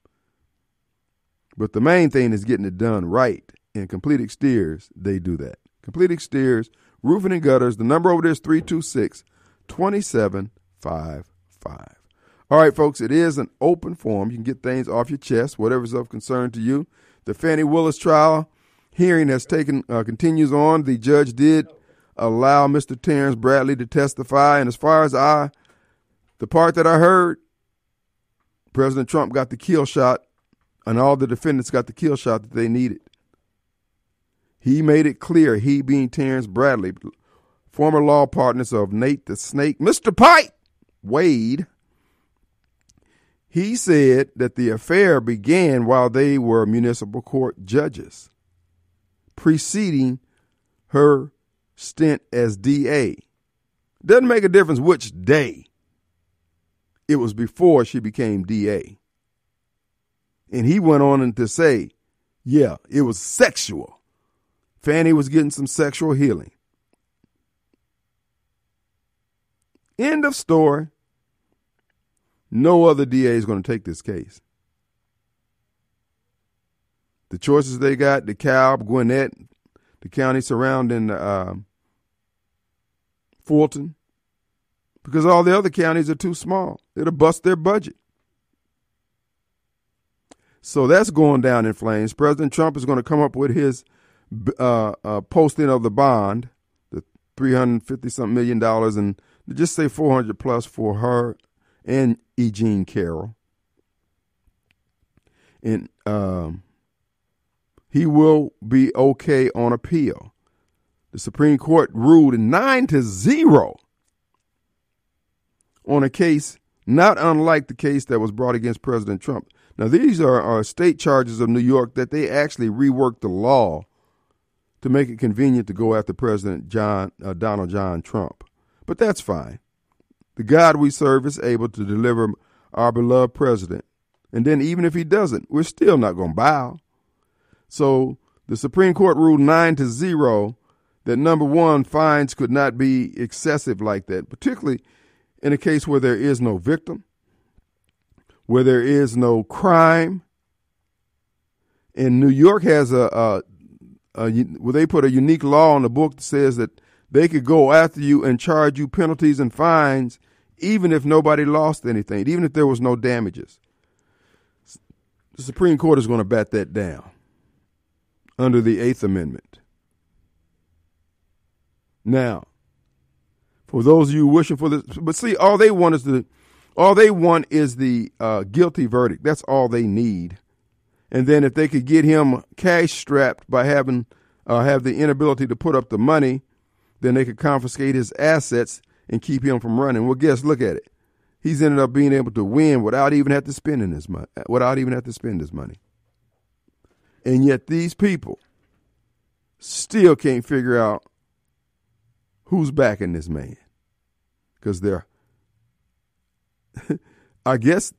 But the main thing is getting it done right. And Complete Exteriors, they do that. Complete Exteriors, Roofing and Gutters. The number over there is 326 2755. All right, folks, it is an open forum. You can get things off your chest, whatever's of concern to you. The Fani Willis trial hearing has taken uh, continues on. The judge did allow Mr. Terrence Bradley to testify. And as far as I, the part that I heard, President Trump got the kill shot, and all the defendants got the kill shot that they needed. He made it clear, he being Terrence Bradley, former law partners of Nate the Snake, Mr. Pike Wade, he said that the affair began while they were municipal court judges, preceding her stint as DA. Doesn't make a difference which day. It was before she became DA. And he went on to say, yeah, it was sexual. Fani was getting some sexual healing. End of story. No other DA is going to take this case. The choices they got, DeKalb, Gwinnett, the county surrounding uh, Fulton, because all the other counties are too small. It'll bust their budget. So that's going down in flames. President Trump is going to come up with his uh, uh, posting of the bond, the three hundred fifty something million dollars, and just say four hundred plus for her and E. Jean Carroll. And um, he will be okay on appeal. The Supreme Court ruled nine to zero on a case not unlike the case that was brought against President Trump. Now, these are, are state charges of New York that they actually reworked the law to make it convenient to go after President John uh, Donald John Trump. But that's fine. The God we serve is able to deliver our beloved president. And then even if he doesn't, we're still not going to bow. So the Supreme Court ruled nine to zero that number one, fines could not be excessive like that, particularly in a case where there is no victim, where there is no crime. And New York has a, a, a where they put a unique law in the book that says that they could go after you and charge you penalties and fines even if nobody lost anything, even if there was no damages. The Supreme Court is going to bat that down under the Eighth Amendment. Now, for those of you wishing for this, but see, all they want is the, all they want is the uh, guilty verdict. That's all they need. And then if they could get him cash strapped by having uh, have the inability to put up the money, then they could confiscate his assets and keep him from running. Well, guess look at it. He's ended up being able to win without even have to spend his money, without even have to spend his money. And yet these people still can't figure out who's backing this man. Because they're I guess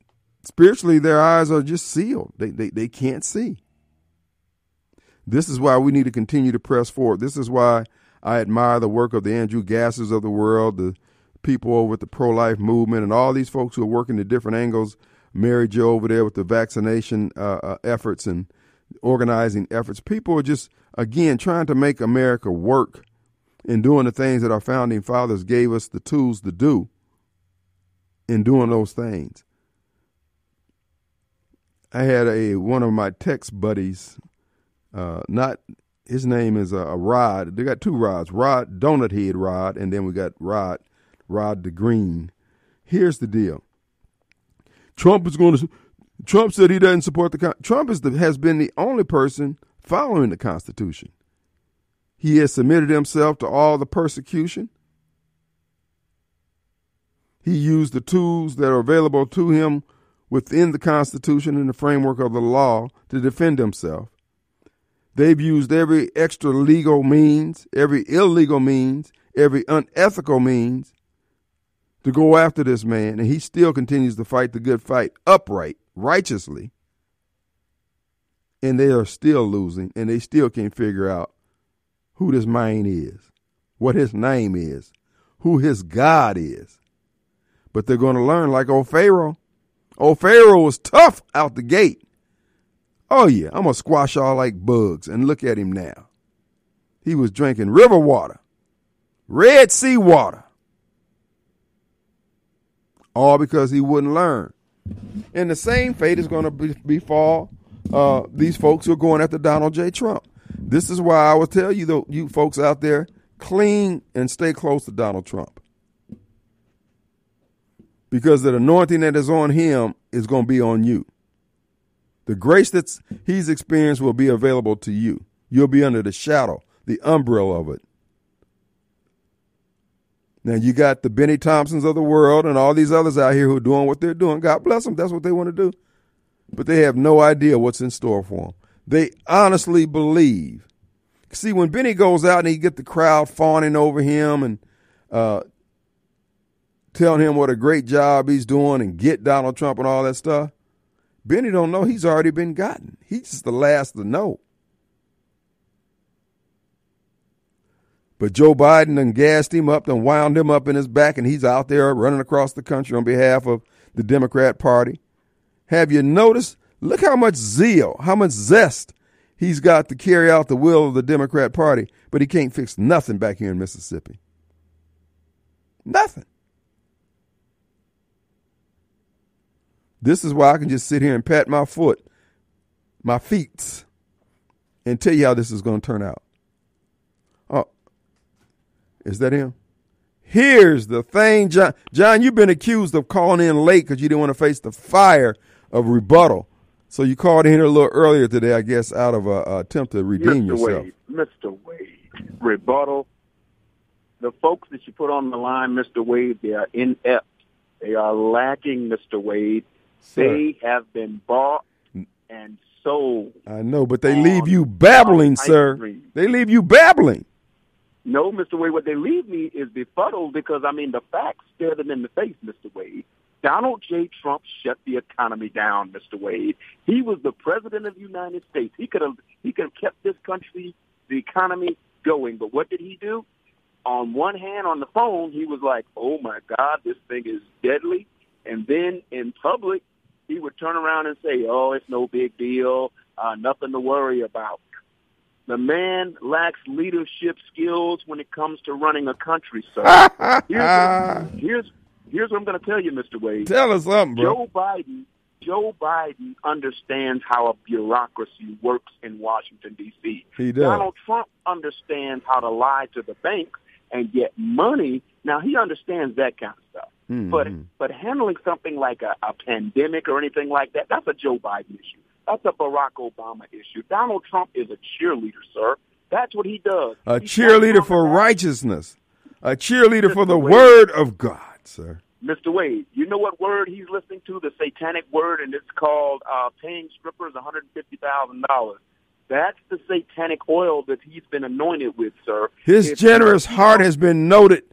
spiritually their eyes are just sealed. They, they they can't see. This is why we need to continue to press forward. This is why I admire the work of the Andrew Gasses of the world, the people over at the pro life movement, and all these folks who are working at different angles. Mary Jo over there with the vaccination uh, uh, efforts and organizing efforts. People are just, again, trying to make America work in doing the things that our founding fathers gave us the tools to do in doing those things. I had a one of my text buddies, uh, not his name is a, a, Rod. They got two Rods, Rod Donut Head Rod, and then we got Rod Rod the Green. Here's the deal. Trump is going to. Trump said he doesn't support the. Trump is the, has been the only person following the Constitution. He has submitted himself to all the persecution. He used the tools that are available to him within the Constitution and the framework of the law to defend himself. They've used every extra legal means, every illegal means, every unethical means to go after this man, and he still continues to fight the good fight upright, righteously. And they are still losing, and they still can't figure out who this man is, what his name is, who his God is. But they're going to learn like old Pharaoh. Old Pharaoh was tough out the gate. Oh, yeah, I'm going to squash all like bugs. And look at him now. He was drinking river water, Red Sea water, all because he wouldn't learn. And the same fate is going to befall uh, these folks who are going after Donald J. Trump. This is why I will tell you, though, you folks out there, cling and stay close to Donald Trump. Because the anointing that is on him is going to be on you. The grace that he's experienced will be available to you. You'll be under the shadow, the umbrella of it. Now you got the Bennie Thompsons of the world and all these others out here who are doing what they're doing. God bless them. That's what they want to do. But they have no idea what's in store for them. They honestly believe. See, when Bennie goes out and he get the crowd fawning over him and uh, telling him what a great job he's doing and get Donald Trump and all that stuff, Bennie don't know he's already been gotten. He's just the last to know. But Joe Biden done gassed him up and wound him up in his back, and he's out there running across the country on behalf of the Democrat Party. Have you noticed? Look how much zeal, how much zest he's got to carry out the will of the Democrat Party, but he can't fix nothing back here in Mississippi. Nothing. This is why I can just sit here and pat my foot, my feet, and tell you how this is going to turn out. Is that him? Here's the thing, John. John, you've been accused of calling in late because you didn't want to face the fire of rebuttal. So you called in here a little earlier today, I guess, out of a, a attempt to redeem Mr. yourself. Wade, Mr. Wade, rebuttal. The folks that you put on the line, Mr. Wade, they are inept. They are lacking, Mr. Wade. Sir. They have been bought and sold. I know, but they leave you babbling, sir. cream. They leave you babbling. No, Mr. Wade, what they leave me is befuddled because, I mean, the facts stare them in the face, Mr. Wade. Donald J. Trump shut the economy down, Mr. Wade. He was the president of the United States. He could have he could have kept this country, the economy going. But what did he do? On one hand, on the phone, he was like, "Oh my God, this thing is deadly," and then in public, he would turn around and say, "Oh, it's no big deal, uh, nothing to worry about." The man lacks leadership skills when it comes to running a country, sir. here's, here's here's what I'm going to tell you, Mr. Wade. Tell us something, bro. Joe Biden, Joe Biden understands how a bureaucracy works in Washington D.C. He does. Donald Trump understands how to lie to the banks and get money. Now he understands that kind of stuff. Mhm. But but handling something like a, a pandemic or anything like that, that's a Joe Biden issue. That's a Barack Obama issue. Donald Trump is a cheerleader, sir. That's what he does. a He's cheerleader for righteousness, a cheerleader for the Wade. word of God, sir. Mr. Wade, you know what word he's listening to? The satanic word, and it's called uh, paying strippers $150,000. That's the satanic oil that he's been anointed with, sir. His If- generous heart has been noted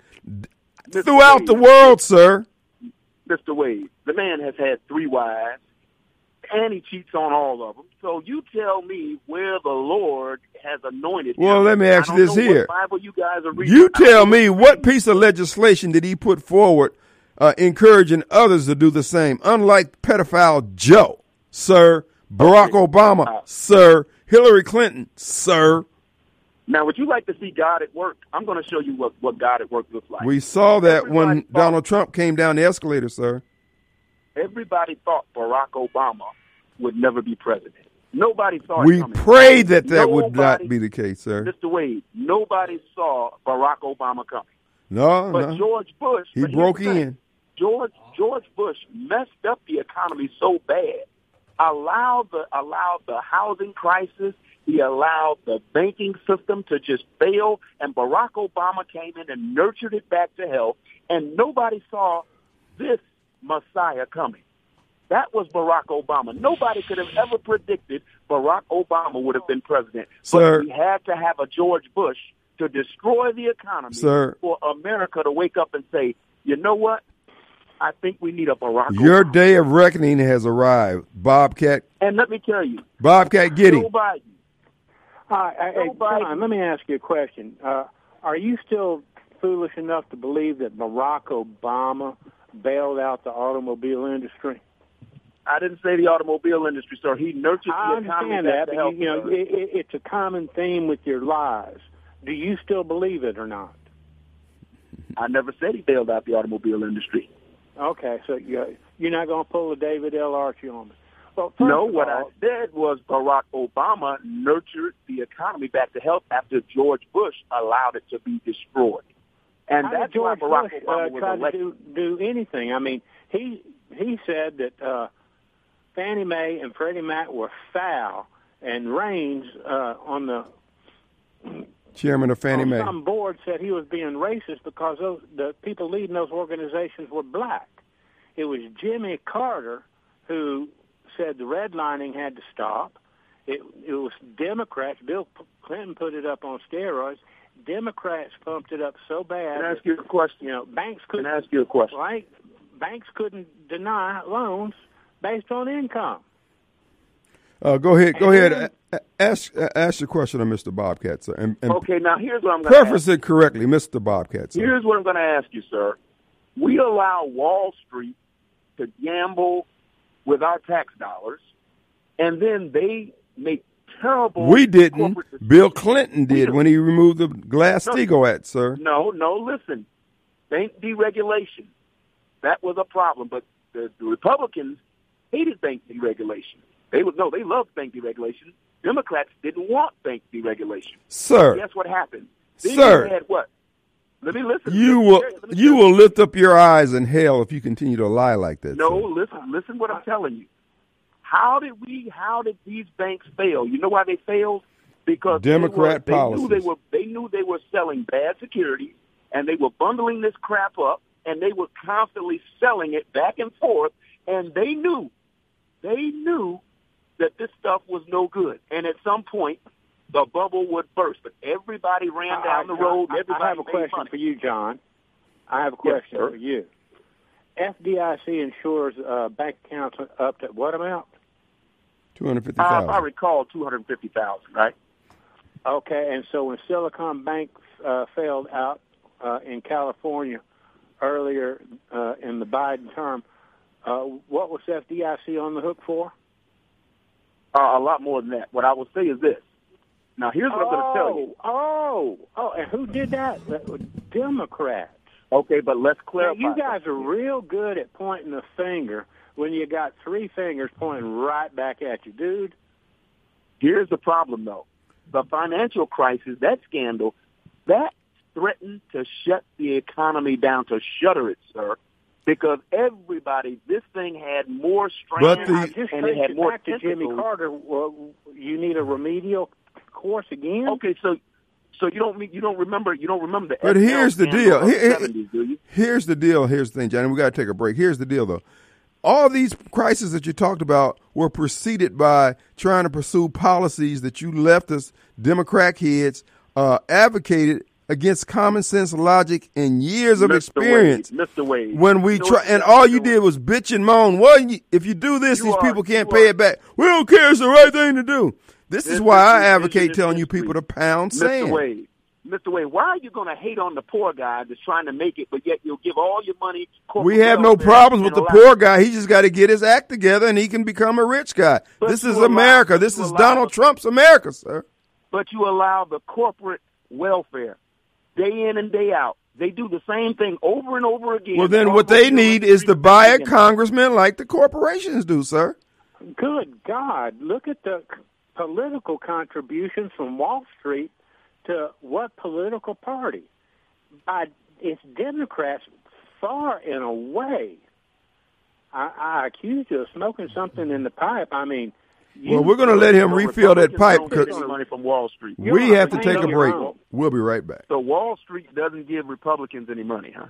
Mr. throughout Wade, the world, sir. Mr. Wade, the man has had three wives, and he cheats on all of them. So you tell me where the Lord has anointed Well, him. let me ask you this here. Bible you guys are reading. You tell me what piece of legislation did he put forward uh, encouraging others to do the same, unlike pedophile Joe, sir, Barack Obama, Uh, sir, Hillary Clinton, sir. Now, would you like to see God at work? I'm going to show you what, what God at work looks like. We saw that when Donald Trump came down the escalator, sir. Everybody thought Barack Obama would never be president. Nobody saw We prayed that that would not be the case, sir. Mr. Wade, nobody saw Barack Obama coming. No, But no. George Bush, He broke in. George George Bush messed up the economy so bad, allowed the allowed the housing crisis, he allowed the banking system to just fail, and Barack Obama came in and nurtured it back to health, and nobody saw this Messiah coming. That was Barack Obama. Nobody could have ever predicted Barack Obama would have been president. Sir. But we had to have a George Bush to destroy the economy Sir. for America to wake up and say, you know what? I think we need a Barack Your Obama. day of reckoning has arrived, Bobcat. And let me tell you, Bobcat Giddy. Joe Biden, Hi, hey, Joe Biden- John, let me ask you a question. Uh, are you still foolish enough to believe that Barack Obama bailed out the automobile industry? I didn't say the automobile industry, sir. He nurtured I the economy understand that, but you, know, it, it, it's a common theme with your lies. Do you still believe it or not? I never said he bailed out the automobile industry. Okay, so you, you're not going to pull a David L. Archie on me. Well, No, of what all, I said was Barack Obama nurtured the economy back to health after George Bush allowed it to be destroyed. And How that's George why Barack Bush Obama uh, was try to do, do anything? I mean, he he said that uh, Fannie Mae and Freddie Mac were foul, and Raines uh, on the Chairman of Fannie Mae. some board said he was being racist because those the people leading those organizations were black. It was Jimmy Carter who said the redlining had to stop. It it was Democrats. Bill Clinton put it up on steroids. Democrats pumped it up so bad. Can I ask that, you a question? you know, banks couldn't I ask you a question? right? Banks couldn't deny loans based on income. Uh, go ahead. Go And- ahead. A- a- Ask uh, ask your question of Mr. Bobcat, sir, and, and Okay, now here's what I'm going to ask. it correctly, Mr. Bobcat, sir. Here's what I'm going to ask you, sir. We allow Wall Street to gamble with our tax dollars, and then they make terrible. We didn't. Bill Clinton did when he removed the Glass-Steagall Act, sir. No, no. Listen, bank deregulation. That was a problem, but the, the Republicans hated bank deregulation. They would no, they loved bank deregulation. Democrats didn't want bank deregulation. Sir, Guess what happened? Then Sir. you had what? Let me listen. you will you will lift up your eyes in hell if you continue to lie like that. No, sir. listen, listen what I'm telling you. How did we? How did these banks fail? You know why they failed? Because Democrat they, were, they knew they were they knew they were selling bad securities, and they were bundling this crap up, and they were constantly selling it back and forth, and they knew, they knew that this stuff was no good, and at some point. The bubble would burst, but everybody ran down the road. I, everybody I have a question money. for you, John. I have a question sir. for you. FDIC insures uh, bank accounts up to what amount? Two hundred fifty Uh, I recall, two hundred fifty thousand, right? Okay, and so when Silicon Bank uh, failed out uh, in California earlier uh, in the Biden term, uh, what was FDIC on the hook for? Uh, a lot more than that. What I will say is this. Now, here's what I'm going to tell you. Oh, oh, and who did that? Democrats. Okay, but let's Now, clarify. you guys are real good at pointing the finger when you got three fingers pointing right back at you, dude. Here's the problem, though. The financial crisis, that scandal, that threatened to shut the economy down, to shutter it, sir, because everybody, this thing had more strength strands the- I just and it had you more back to Jimmy. Carter. Well, you need a remedial course again. Okay, so so you don't you don't remember you don't remember the But FL here's the deal. Here- 70s, do you? Here's the deal. Here's the thing, Johnny. We got to take a break. Here's the deal, though. All these crises that you talked about were preceded by trying to pursue policies that you leftists, Democrat heads, uh, advocated against common sense logic and years of Mr. experience. Wade, Mr. Wade. When we try, and all you did was bitch and moan. Well, you, if you do this, You these are- people can't pay are- it back. We don't care. It's the right thing to do. This is why is- I advocate telling you people to pound Mr. sand. Wade, Mr. Wade, why are you going to hate on the poor guy that's trying to make it, but yet you'll give all your money? corporate We have no problems with the poor guy. He just got to get his act together and he can become a rich guy. But this is allow- America. This is allow- Donald Trump's America, sir. But you allow the corporate welfare day in and day out. They do the same thing over and over again. Well, then what they need is to buy a congressman like the corporations do, sir. Good God! Look at the political contributions from Wall Street to what political party? By it's Democrats far and away. I, I accuse you of smoking something in the pipe. I mean, Well, we're going to let him refill that pipe because money from Wall Street. We have to take a break. We'll be right back. So Wall Street doesn't give Republicans any money, huh?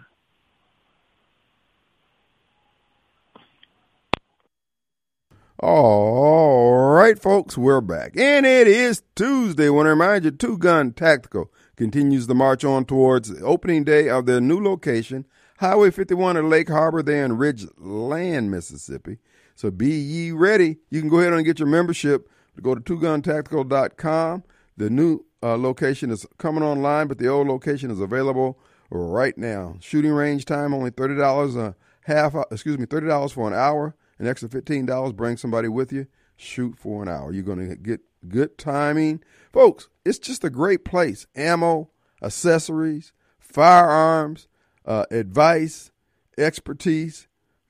All right, folks, we're back. And it is Tuesday. I want to remind you, Two Gun Tactical continues the march on towards the opening day of their new location, Highway 51 at Lake Harbor there in Ridgeland, Mississippi. So be ye ready. You can go ahead and get your membership. Go to twoguntactical.com. The new uh, location is coming online, but the old location is available right now. Shooting range time only thirty dollars a half. Excuse me, thirty dollars for an hour. An extra fifteen dollars. Bring somebody with you. Shoot for an hour. You're going to get good timing, folks. It's just a great place. Ammo, accessories, firearms, uh, advice, expertise,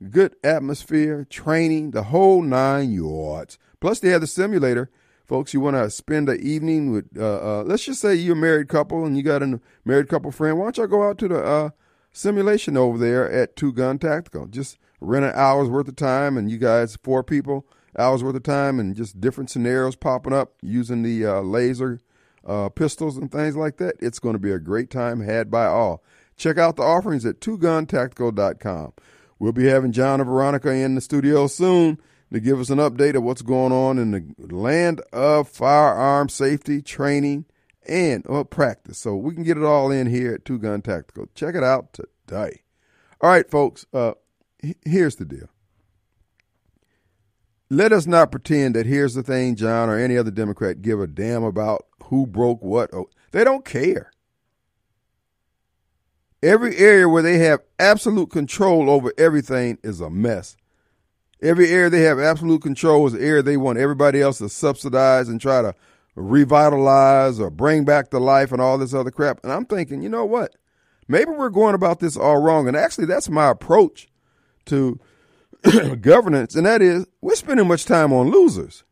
good atmosphere, training, the whole nine yards. Plus, they have the simulator. Folks, you want to spend the evening with, uh, uh, let's just say you're a married couple and you got a married couple friend. Why don't y'all go out to the uh, simulation over there at Two Gun Tactical? Just rent an hour's worth of time and you guys, four people, hours worth of time and just different scenarios popping up using the uh, laser uh, pistols and things like that. It's going to be a great time had by all. Check out the offerings at twoguntactical.com. We'll be having John and Veronica in the studio soon to give us an update of what's going on in the land of firearm safety, training, and uh, practice. So we can get it all in here at Two Gun Tactical. Check it out today. All right, folks, uh, here's the deal. Let us not pretend that here's the thing, John, or any other Democrat give a damn about who broke what. Oh, They don't care. Every area where they have absolute control over everything is a mess. Every area they have absolute control is the area they want everybody else to subsidize and try to revitalize or bring back to life and all this other crap. And I'm thinking, you know what? Maybe we're going about this all wrong. And actually, that's my approach to governance. And that is, we're spending much time on losers.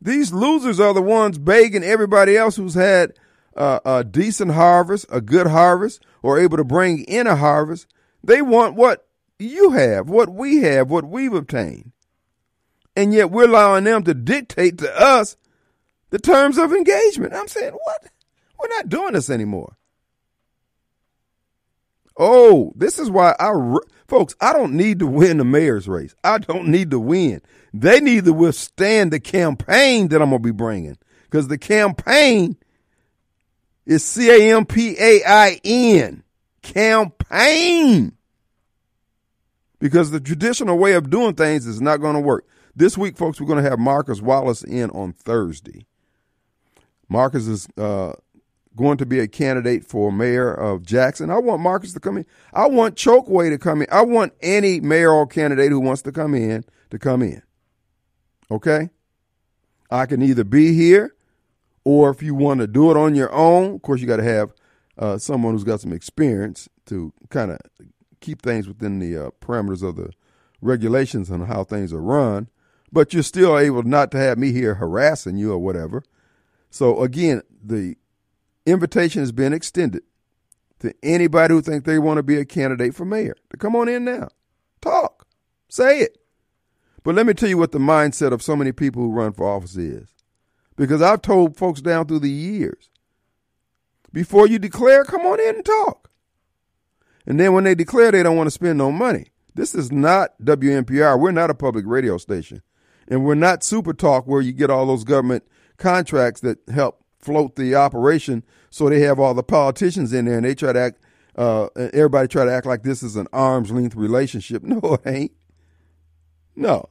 These losers are the ones begging everybody else who's had uh, a decent harvest, a good harvest, or able to bring in a harvest. They want what you have, what we have, what we've obtained. And yet we're allowing them to dictate to us the terms of engagement. I'm saying, what? We're not doing this anymore. Oh, this is why I, folks, I don't need to win the mayor's race. I don't need to win. They need to withstand the campaign that I'm going to be bringing because the campaign is C A M P A I N. Campaign. because the traditional way of doing things is not going to work. This week, folks, we're going to have Marcus Wallace in on Thursday. Marcus is uh, going to be a candidate for mayor of Jackson. I want Marcus to come in. I want Chokwe to come in. I want any mayoral candidate who wants to come in to come in. Okay? I can either be here or if you want to do it on your own, of course, you got to have uh, someone who's got some experience to kind of keep things within the uh, parameters of the regulations and how things are run. But you're still able not to have me here harassing you or whatever. So again, the invitation has been extended to anybody who thinks they want to be a candidate for mayor to come on in now, talk, say it. But let me tell you what the mindset of so many people who run for office is. Because I've told folks down through the years, before you declare, come on in and talk. And then when they declare they don't want to spend no money, this is not WNPR. We're not a public radio station. And we're not Super Talk where you get all those government contracts that help float the operation so they have all the politicians in there and they try to act, uh, everybody try to act like this is an arm's length relationship. No, it ain't. No.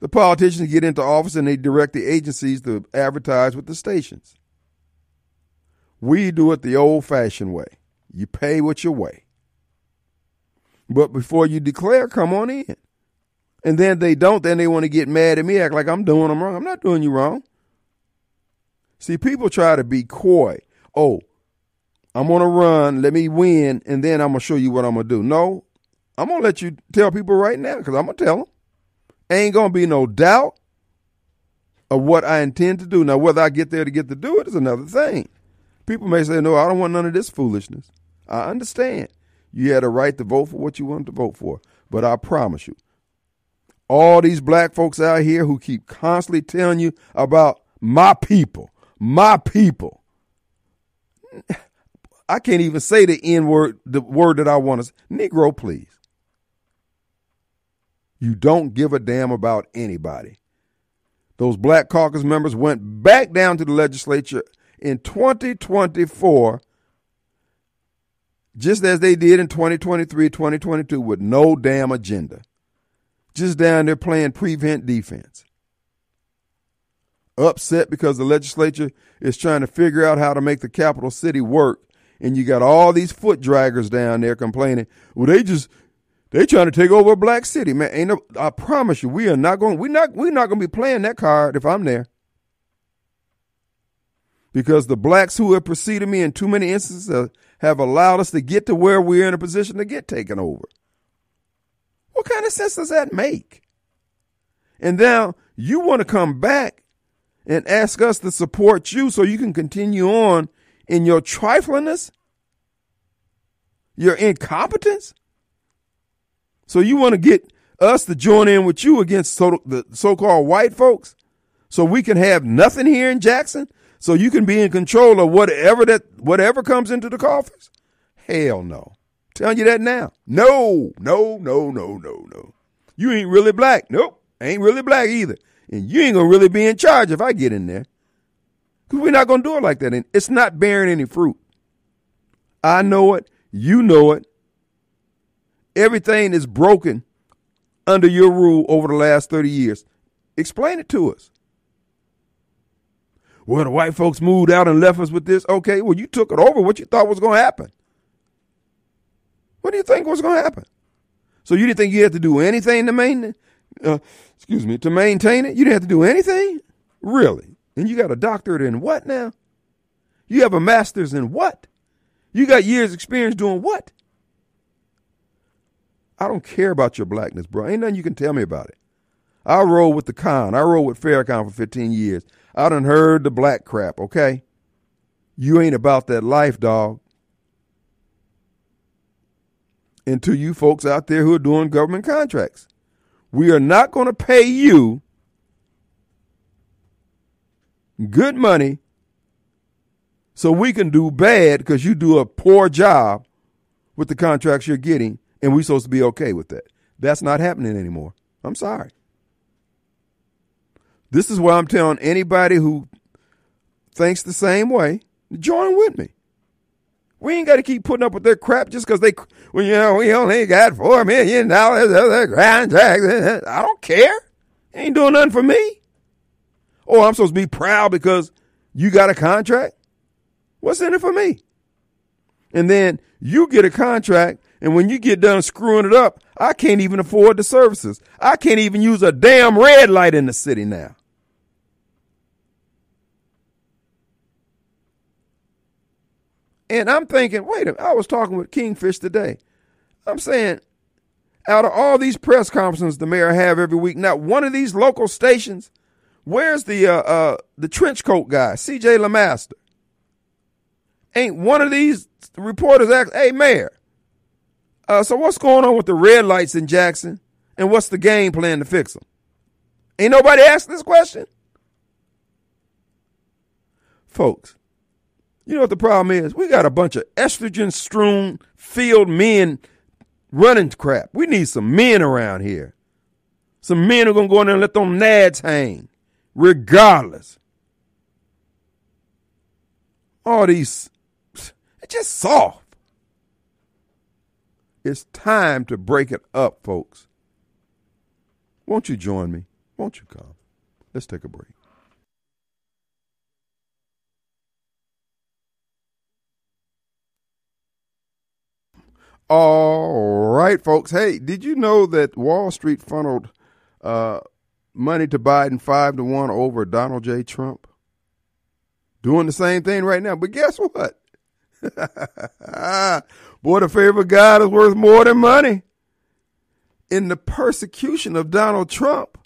The politicians get into office and they direct the agencies to advertise with the stations. We do it the old fashioned way. You pay what you weigh. But before you declare, come on in. And then they don't, then they want to get mad at me, act like I'm doing them wrong. I'm not doing you wrong. See, people try to be coy. Oh, I'm to run, let me win, and then I'm to show you what I'm to do. No, I'm to let you tell people right now because I'm to tell them. Ain't to be no doubt of what I intend to do. Now, whether I get there to get to do it is another thing. People may say, no, I don't want none of this foolishness. I understand. You had a right to vote for what you wanted to vote for. But I promise you, all these black folks out here who keep constantly telling you about my people, my people. I can't even say the N word, the word that I want to say. Negro, please. You don't give a damn about anybody. Those black caucus members went back down to the legislature in 2024, just as they did in 2023, 2022, with no damn agenda. Just down there playing prevent defense. Upset because the legislature is trying to figure out how to make the capital city work. And you got all these foot draggers down there complaining, well, they just they trying to take over a black city, man. Ain't no, I promise you, we are not going. We not. We're not going to be playing that card if I'm there. Because the blacks who have preceded me in too many instances have allowed us to get to where we're in a position to get taken over. What kind of sense does that make? And now you want to come back and ask us to support you so you can continue on in your triflingness, your incompetence. So you want to get us to join in with you against so, the so-called white folks so we can have nothing here in Jackson so you can be in control of whatever that whatever comes into the coffers? Hell no. telling you that now. No, no, no, no, no, no. You ain't really black. Nope. Ain't really black either. And you ain't gonna really be in charge if I get in there. Cause we're not gonna do it like that. And it's not bearing any fruit. I know it. You know it. Everything is broken under your rule over the last 30 years. Explain it to us. Well, the white folks moved out and left us with this. Okay, well, you took it over. What you thought was going to happen? What do you think was going to happen? So you didn't think you had to do anything to maintain? Uh, excuse me, to maintain it? You didn't have to do anything? Really? And you got a doctorate in what now? You have a master's in what? You got years experience doing what? I don't care about your blackness, bro. Ain't nothing you can tell me about it. I roll with the con. I roll with Farrakhan for 15 years. I done heard the black crap, okay? You ain't about that life, dog. And to you folks out there who are doing government contracts, we are not going to pay you good money so we can do bad because you do a poor job with the contracts you're getting and we're supposed to be okay with that. That's not happening anymore. I'm sorry. This is why I'm telling anybody who thinks the same way, join with me. We ain't got to keep putting up with their crap just because they, well, you know, we only got four million dollars of the contract. I don't care. Ain't doing nothing for me. Oh, I'm supposed to be proud because you got a contract. What's in it for me? And then you get a contract, and when you get done screwing it up, I can't even afford the services. I can't even use a damn red light in the city now. And I'm thinking, wait a minute, I was talking with Kingfish today. I'm saying, out of all these press conferences the mayor have every week, not one of these local stations, where's the uh, uh, the trench coat guy, CJ LeMaster? Ain't one of these reporters asked, hey, mayor, uh, so what's going on with the red lights in Jackson? And what's the game plan to fix them? Ain't nobody asked this question? Folks, you know what the problem is? We got a bunch of estrogen strewn field men running crap. We need some men around here. Some men are going to go in there and let them nads hang, regardless. All these, it's just soft. It's time to break it up, folks. Won't you join me? Won't you come? Let's take a break. All right, folks. Hey, did you know that Wall Street funneled uh, money to Biden five to one over Donald J. Trump? Doing the same thing right now. But guess what? Boy, the favor of God is worth more than money. In the persecution of Donald Trump,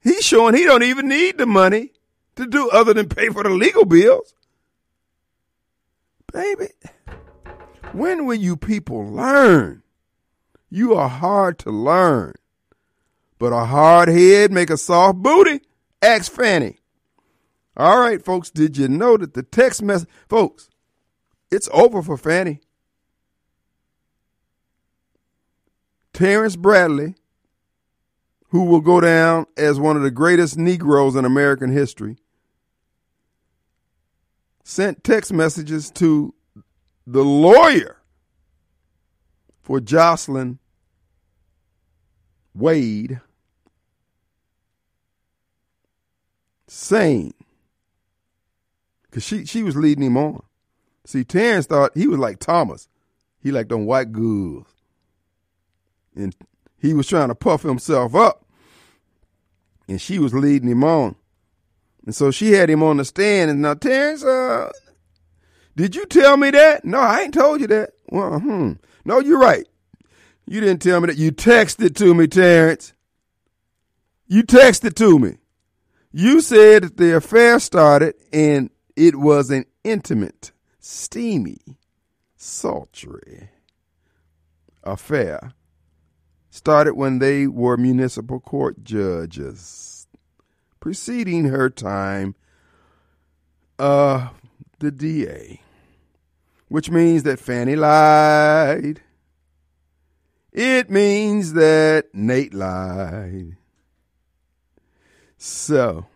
he's showing he don't even need the money to do other than pay for the legal bills. Baby. When will you people learn? You are hard to learn. But a hard head make a soft booty. Ask Fani. All right, folks, did you know that the text message, folks, it's over for Fani. Terrence Bradley, who will go down as one of the greatest Negroes in American history, sent text messages to the lawyer for Joycelyn Wade saying, because she, she was leading him on. See, Terrence thought he was like Thomas. He like them white girls. And he was trying to puff himself up. And she was leading him on. And so she had him on the stand. And now, Terrence, uh, did you tell me that? No, I ain't told you that. Well, hmm. No, you're right. You didn't tell me that. You texted to me, Terrence. You texted to me. You said that the affair started and it was an intimate, steamy, sultry affair. Started when they were municipal court judges, preceding her time, uh, the DA which means that Fani lied. It means that Nate lied. So,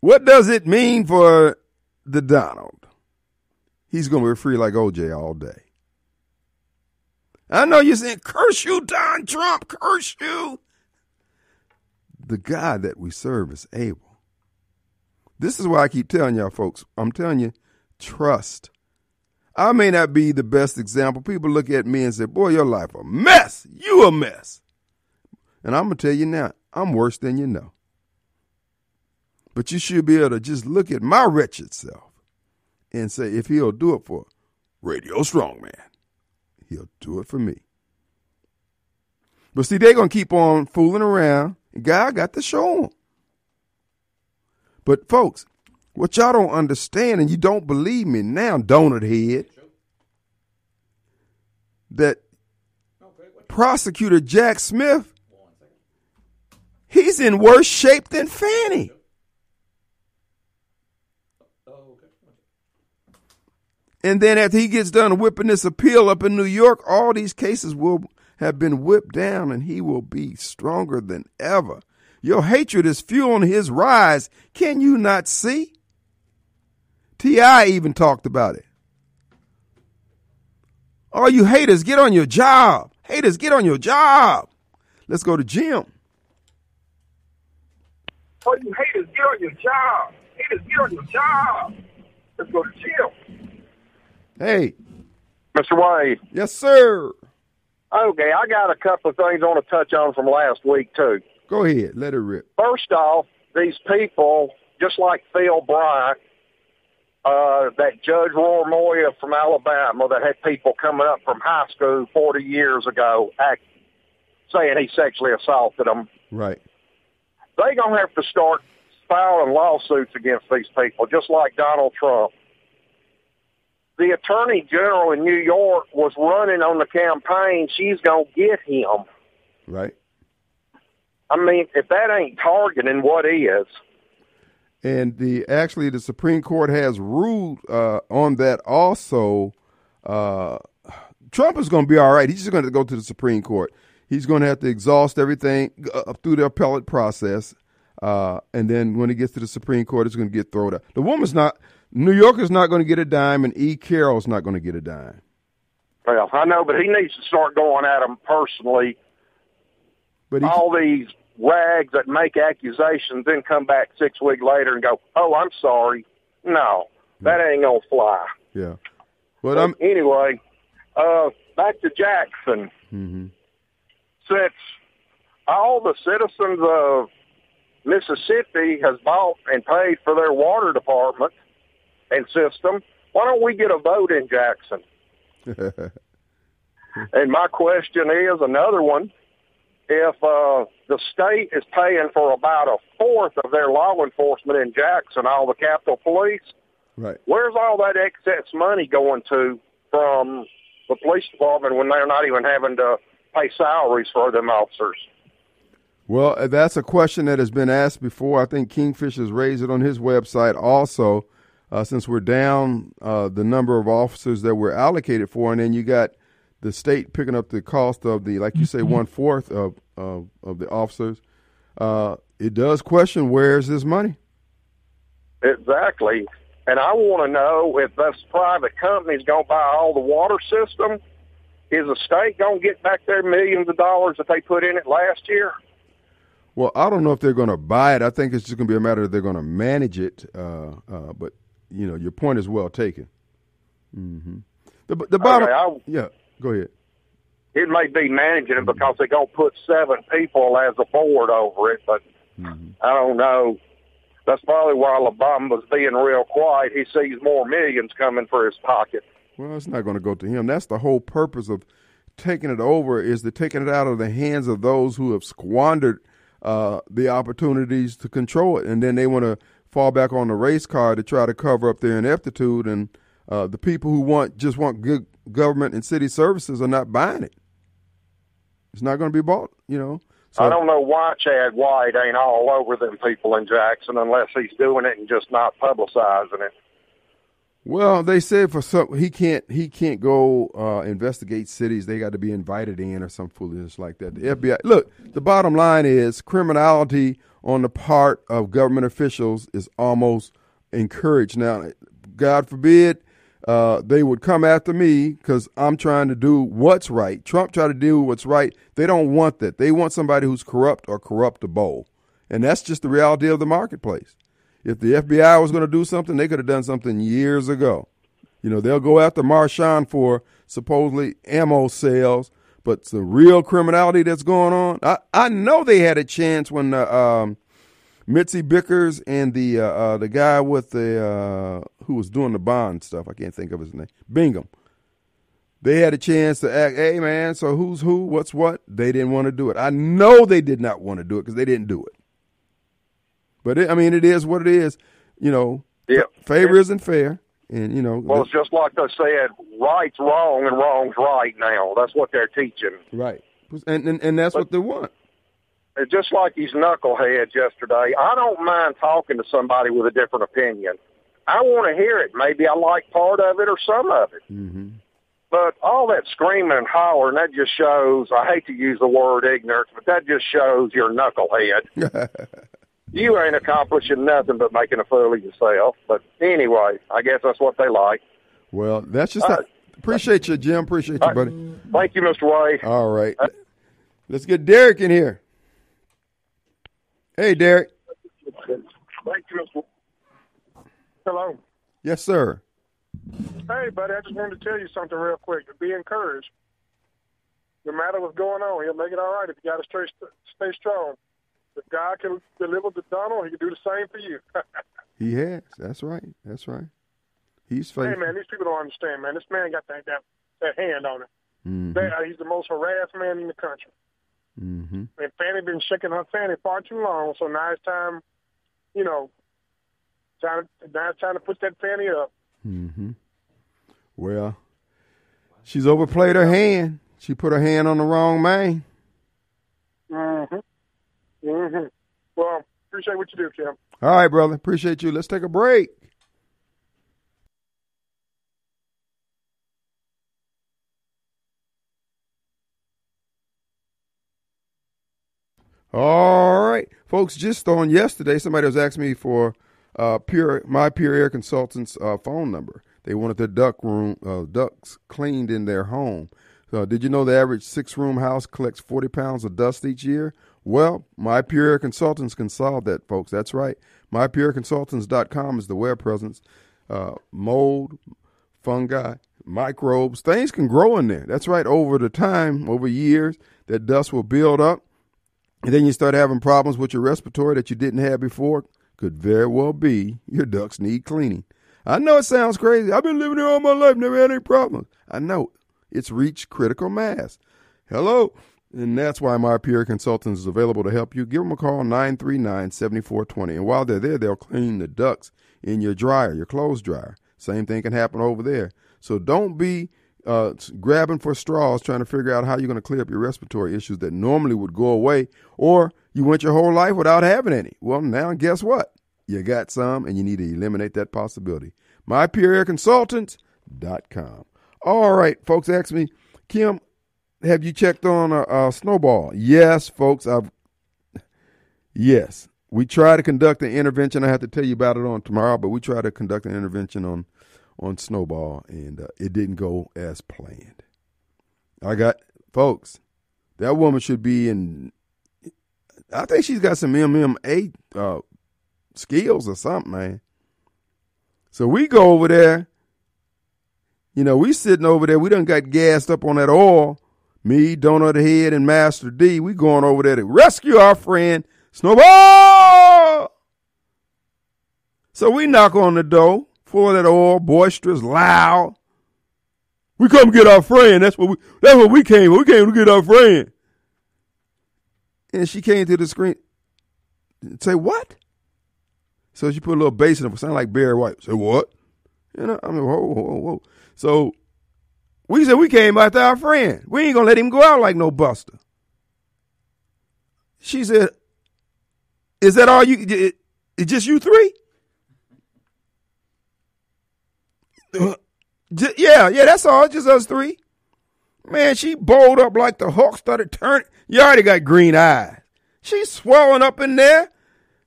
what does it mean for the Donald? He's going to be free like OJ all day. I know you're saying, curse you, Don Trump, curse you. The God that we serve is able. This is why I keep telling y'all, folks. I'm telling you, trust I may not be the best example. People look at me and say, Boy, your life a mess. You a mess. And I'm going to tell you now, I'm worse than you know. But you should be able to just look at my wretched self and say, if he'll do it for Radio Strongman, he'll do it for me. But see, they're going to keep on fooling around. God got to show them. But folks, what y'all don't understand, and you don't believe me now, donut head, that prosecutor Jack Smith, he's in worse shape than Fani. And then after he gets done whipping this appeal up in New York, all these cases will have been whipped down and he will be stronger than ever. Your hatred is fueling his rise. Can you not see? T.I. even talked about it. All you haters, get on your job. Haters, get on your job. Let's go to Jim. All you haters, get on your job. Haters, get on your job. Let's go to Jim. Hey. Mr. Wade. Yes, sir. Okay, I got a couple of things I want to touch on from last week, too. Go ahead. Let it rip. First off, these people, just like Phil Bryant, uh, that Judge Roy Moore from Alabama that had people coming up from high school 40 years ago act, saying he sexually assaulted them. Right. They're going to have to start filing lawsuits against these people, just like Donald Trump. The Attorney General in New York was running on the campaign. She's going to get him. Right. I mean, if that ain't targeting, what is? And the actually the Supreme Court has ruled uh, on that also. Uh, Trump is going to be all right. He's just going to go to the Supreme Court. He's going to have to exhaust everything uh, through the appellate process, uh, and then when he gets to the Supreme Court, it's going to get thrown out. The woman's not. New Yorker's not going to get a dime, and E. Carroll's not going to get a dime. Well, I know, but he needs to start going at them personally. But all these rags that make accusations, then come back six weeks later and go, "Oh, I'm sorry." No, that ain't gonna fly. Yeah. But, I'm anyway. Uh, back to Jackson. Mm-hmm. Since all the citizens of Mississippi has bought and paid for their water department and system, why don't we get a vote in Jackson? and my question is another one if uh, the state is paying for about a fourth of their law enforcement in Jackson, all the Capitol Police, right? Where's all that excess money going to from the police department when they're not even having to pay salaries for them officers? Well, uh, that's a question that has been asked before. I think Kingfish has raised it on his website also. Uh, since we're down uh, the number of officers that we're allocated for, and then you got the state picking up the cost of the, like you say, one fourth of, of of the officers. Uh, it does question where's this money. Exactly, and I want to know if this private company's going to buy all the water system. Is the state going to get back their millions of dollars that they put in it last year? Well, I don't know if they're going to buy it. I think it's just going to be a matter of they're going to manage it. Uh, uh, but you know, your point is well taken. Mm-hmm. The, the bottom, okay, I, yeah. Go ahead. It may be managing it because they're going to put seven people as a board over it, but mm-hmm. I don't know. That's probably why Obama's being real quiet. He sees more millions coming for his pocket. Well, it's not going to go to him. That's the whole purpose of taking it over is to taking it out of the hands of those who have squandered uh, the opportunities to control it, and then they want to fall back on the race car to try to cover up their ineptitude. And uh, the people who want just want good government and city services are not buying it. It's not going to be bought, you know. So, I don't know why Shad White ain't all over them people in Jackson unless he's doing it and just not publicizing it. Well, they said for some he can't he can't go uh, investigate cities. They got to be invited in or some foolishness like that. The FBI. Look, the bottom line is criminality on the part of government officials is almost encouraged. Now, God forbid uh, they would come after me because I'm trying to do what's right. Trump tried to do what's right. They don't want that. They want somebody who's corrupt or corruptible, and that's just the reality of the marketplace. If the FBI was going to do something, they could have done something years ago. You know, they'll go after Marshawn for supposedly ammo sales, but the real criminality that's going on, I, I know they had a chance when uh, um, Mitzi Bickers and the uh, uh, the guy with the uh, who was doing the bond stuff, I can't think of his name, Bingham. They had a chance to act, hey man, so who's who, what's what? They didn't want to do it. I know they did not want to do it because they didn't do it. But it, I mean, it is what it is. You know, yep. favor isn't fair, and you know. Well, it's just like they said, right's wrong and wrong's right. Now that's what they're teaching. Right, and and, and that's but, what they want. Just like these knuckleheads yesterday. I don't mind talking to somebody with a different opinion. I want to hear it. Maybe I like part of it or some of it. Mm-hmm. But all that screaming and hollering, that just shows, I hate to use the word ignorance, but that just shows you're a knucklehead. you ain't accomplishing nothing but making a fool of yourself. But anyway, I guess that's what they like. Well, that's just uh, Appreciate you, Jim. Appreciate you, buddy. Thank you, Mr. Wade. All right. Let's get Derek in here. Hey, Derek. Hello. Yes, sir. Hey, buddy, I just wanted to tell you something real quick. Be encouraged. No matter what's going on, he'll make it all right if you got to stay, stay strong. If God can deliver to Donald, he can do the same for you. He has. That's right. That's right. He's faithful. hey, man, these people don't understand, man. This man got that that, that hand on him. Mhm. They, uh, he's the most harassed man in the country. Mhm. And Fani been shaking her fanny far too long, so now it's time, you know, time now it's time to put that fanny up. Mm-hmm. Well, she's overplayed her hand. She put her hand on the wrong man. Mm-hmm. Mm-hmm. Well, appreciate what you do, Kim. All right, brother. Appreciate you. Let's take a break. All right, folks. Just on yesterday, somebody was asking me for uh, pure my Pure Air Consultants uh, phone number. They wanted their duck room uh, ducts cleaned in their home. So, did you know the average six room house collects forty pounds of dust each year? Well, my Pure Air Consultants can solve that, folks. That's right. MyPureConsultants.com is the web presence. Uh, mold, fungi, microbes, things can grow in there. That's right. Over the time, over years, that dust will build up. And then you start having problems with your respiratory that you didn't have before. Could very well be your ducts need cleaning. I know it sounds crazy. I've been living here all my life, never had any problems. I know it's reached critical mass. Hello. And that's why my Pure Consultants is available to help you. Give them a call, 939 7420. And while they're there, they'll clean the ducts in your dryer, your clothes dryer. Same thing can happen over there. So don't be uh, grabbing for straws trying to figure out how you're going to clear up your respiratory issues that normally would go away, or you went your whole life without having any. Well, now guess what? You got some, and you need to eliminate that possibility. MyPureAirConsultants.com. All right, folks, ask me, Kim, have you checked on a, a snowball? Yes, folks, I've. Yes, we try to conduct an intervention. I have to tell you about it on tomorrow, but we try to conduct an intervention on on snowball, and uh, it didn't go as planned. I got folks. That woman should be in. I think she's got some MMA uh, skills or something, man. So we go over there. You know, we sitting over there. We done got gassed up on that oil. Me, Donut Head, and Master D. We going over there to rescue our friend Snowball. So we knock on the door, full of that oil, boisterous, loud. We come get our friend. That's what we. That's what we came. We came to get our friend. And she came to the screen. Say what? So she put a little bass in it, sound like Barry White. Say what? You know, I mean, whoa, whoa, whoa. So we said we came after our friend. We ain't gonna let him go out like no buster. She said, "Is that all you? It, it just you three? Uh, j- yeah, yeah, that's all. Just us three. Man, she bowled up like the Hulk started turning. You already got green eyes. She's swelling up in there.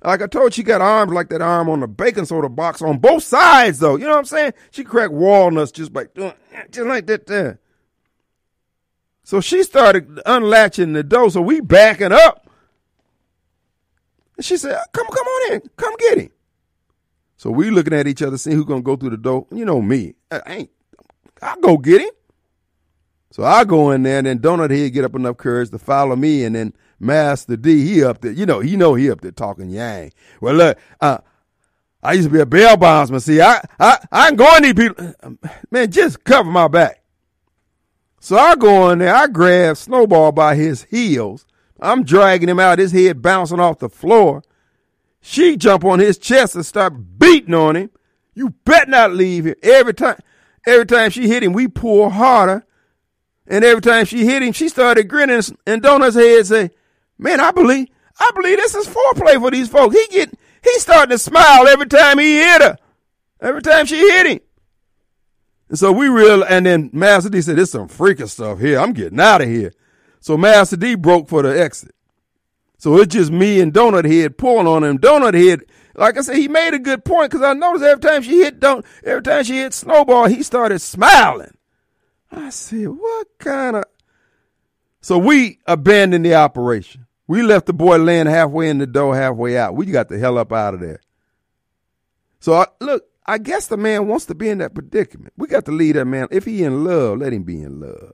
Like I told you, she got arms like that arm on the baking soda box on both sides, though. You know what I'm saying? She cracked walnuts just like just like that there. So she started unlatching the door, so we backing up. And she said, "Come, come on in, come get him." So we looking at each other, seeing who gonna go through the door. You know me, I ain't. I'll go get him. So I go in there, and then Donut Head get up enough courage to follow me, and then Master D, he up there, you know, he know he up there talking yang. Well, look, uh, I used to be a bail bondsman. See, I, I, I ain't going these people. Man, just cover my back. So I go in there, I grab Snowball by his heels. I'm dragging him out, his head bouncing off the floor. She jump on his chest and start beating on him. You bet not leave here. Every time, every time she hit him, we pull harder. And every time she hit him, she started grinning and Donut's head say, Man, I believe, I believe this is foreplay for these folks. He get, he starting to smile every time he hit her. Every time she hit him. And so we real, and then Master D said, "This some freaking stuff here. I'm getting out of here." So Master D broke for the exit. So it's just me and Donut Head pulling on him. Donut Head, like I said, he made a good point because I noticed every time she hit don't, every time she hit Snowball, he started smiling. I said, what kind of. So we abandoned the operation. We left the boy laying halfway in the door, halfway out. We got the hell up out of there. So I, look, I guess the man wants to be in that predicament. We got to leave that man. If he in love, let him be in love.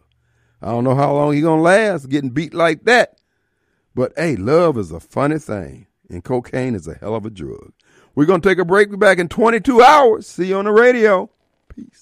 I don't know how long he gonna last getting beat like that. But hey, love is a funny thing, and cocaine is a hell of a drug. We're gonna take a break. We're back in 22 hours. See you on the radio. Peace.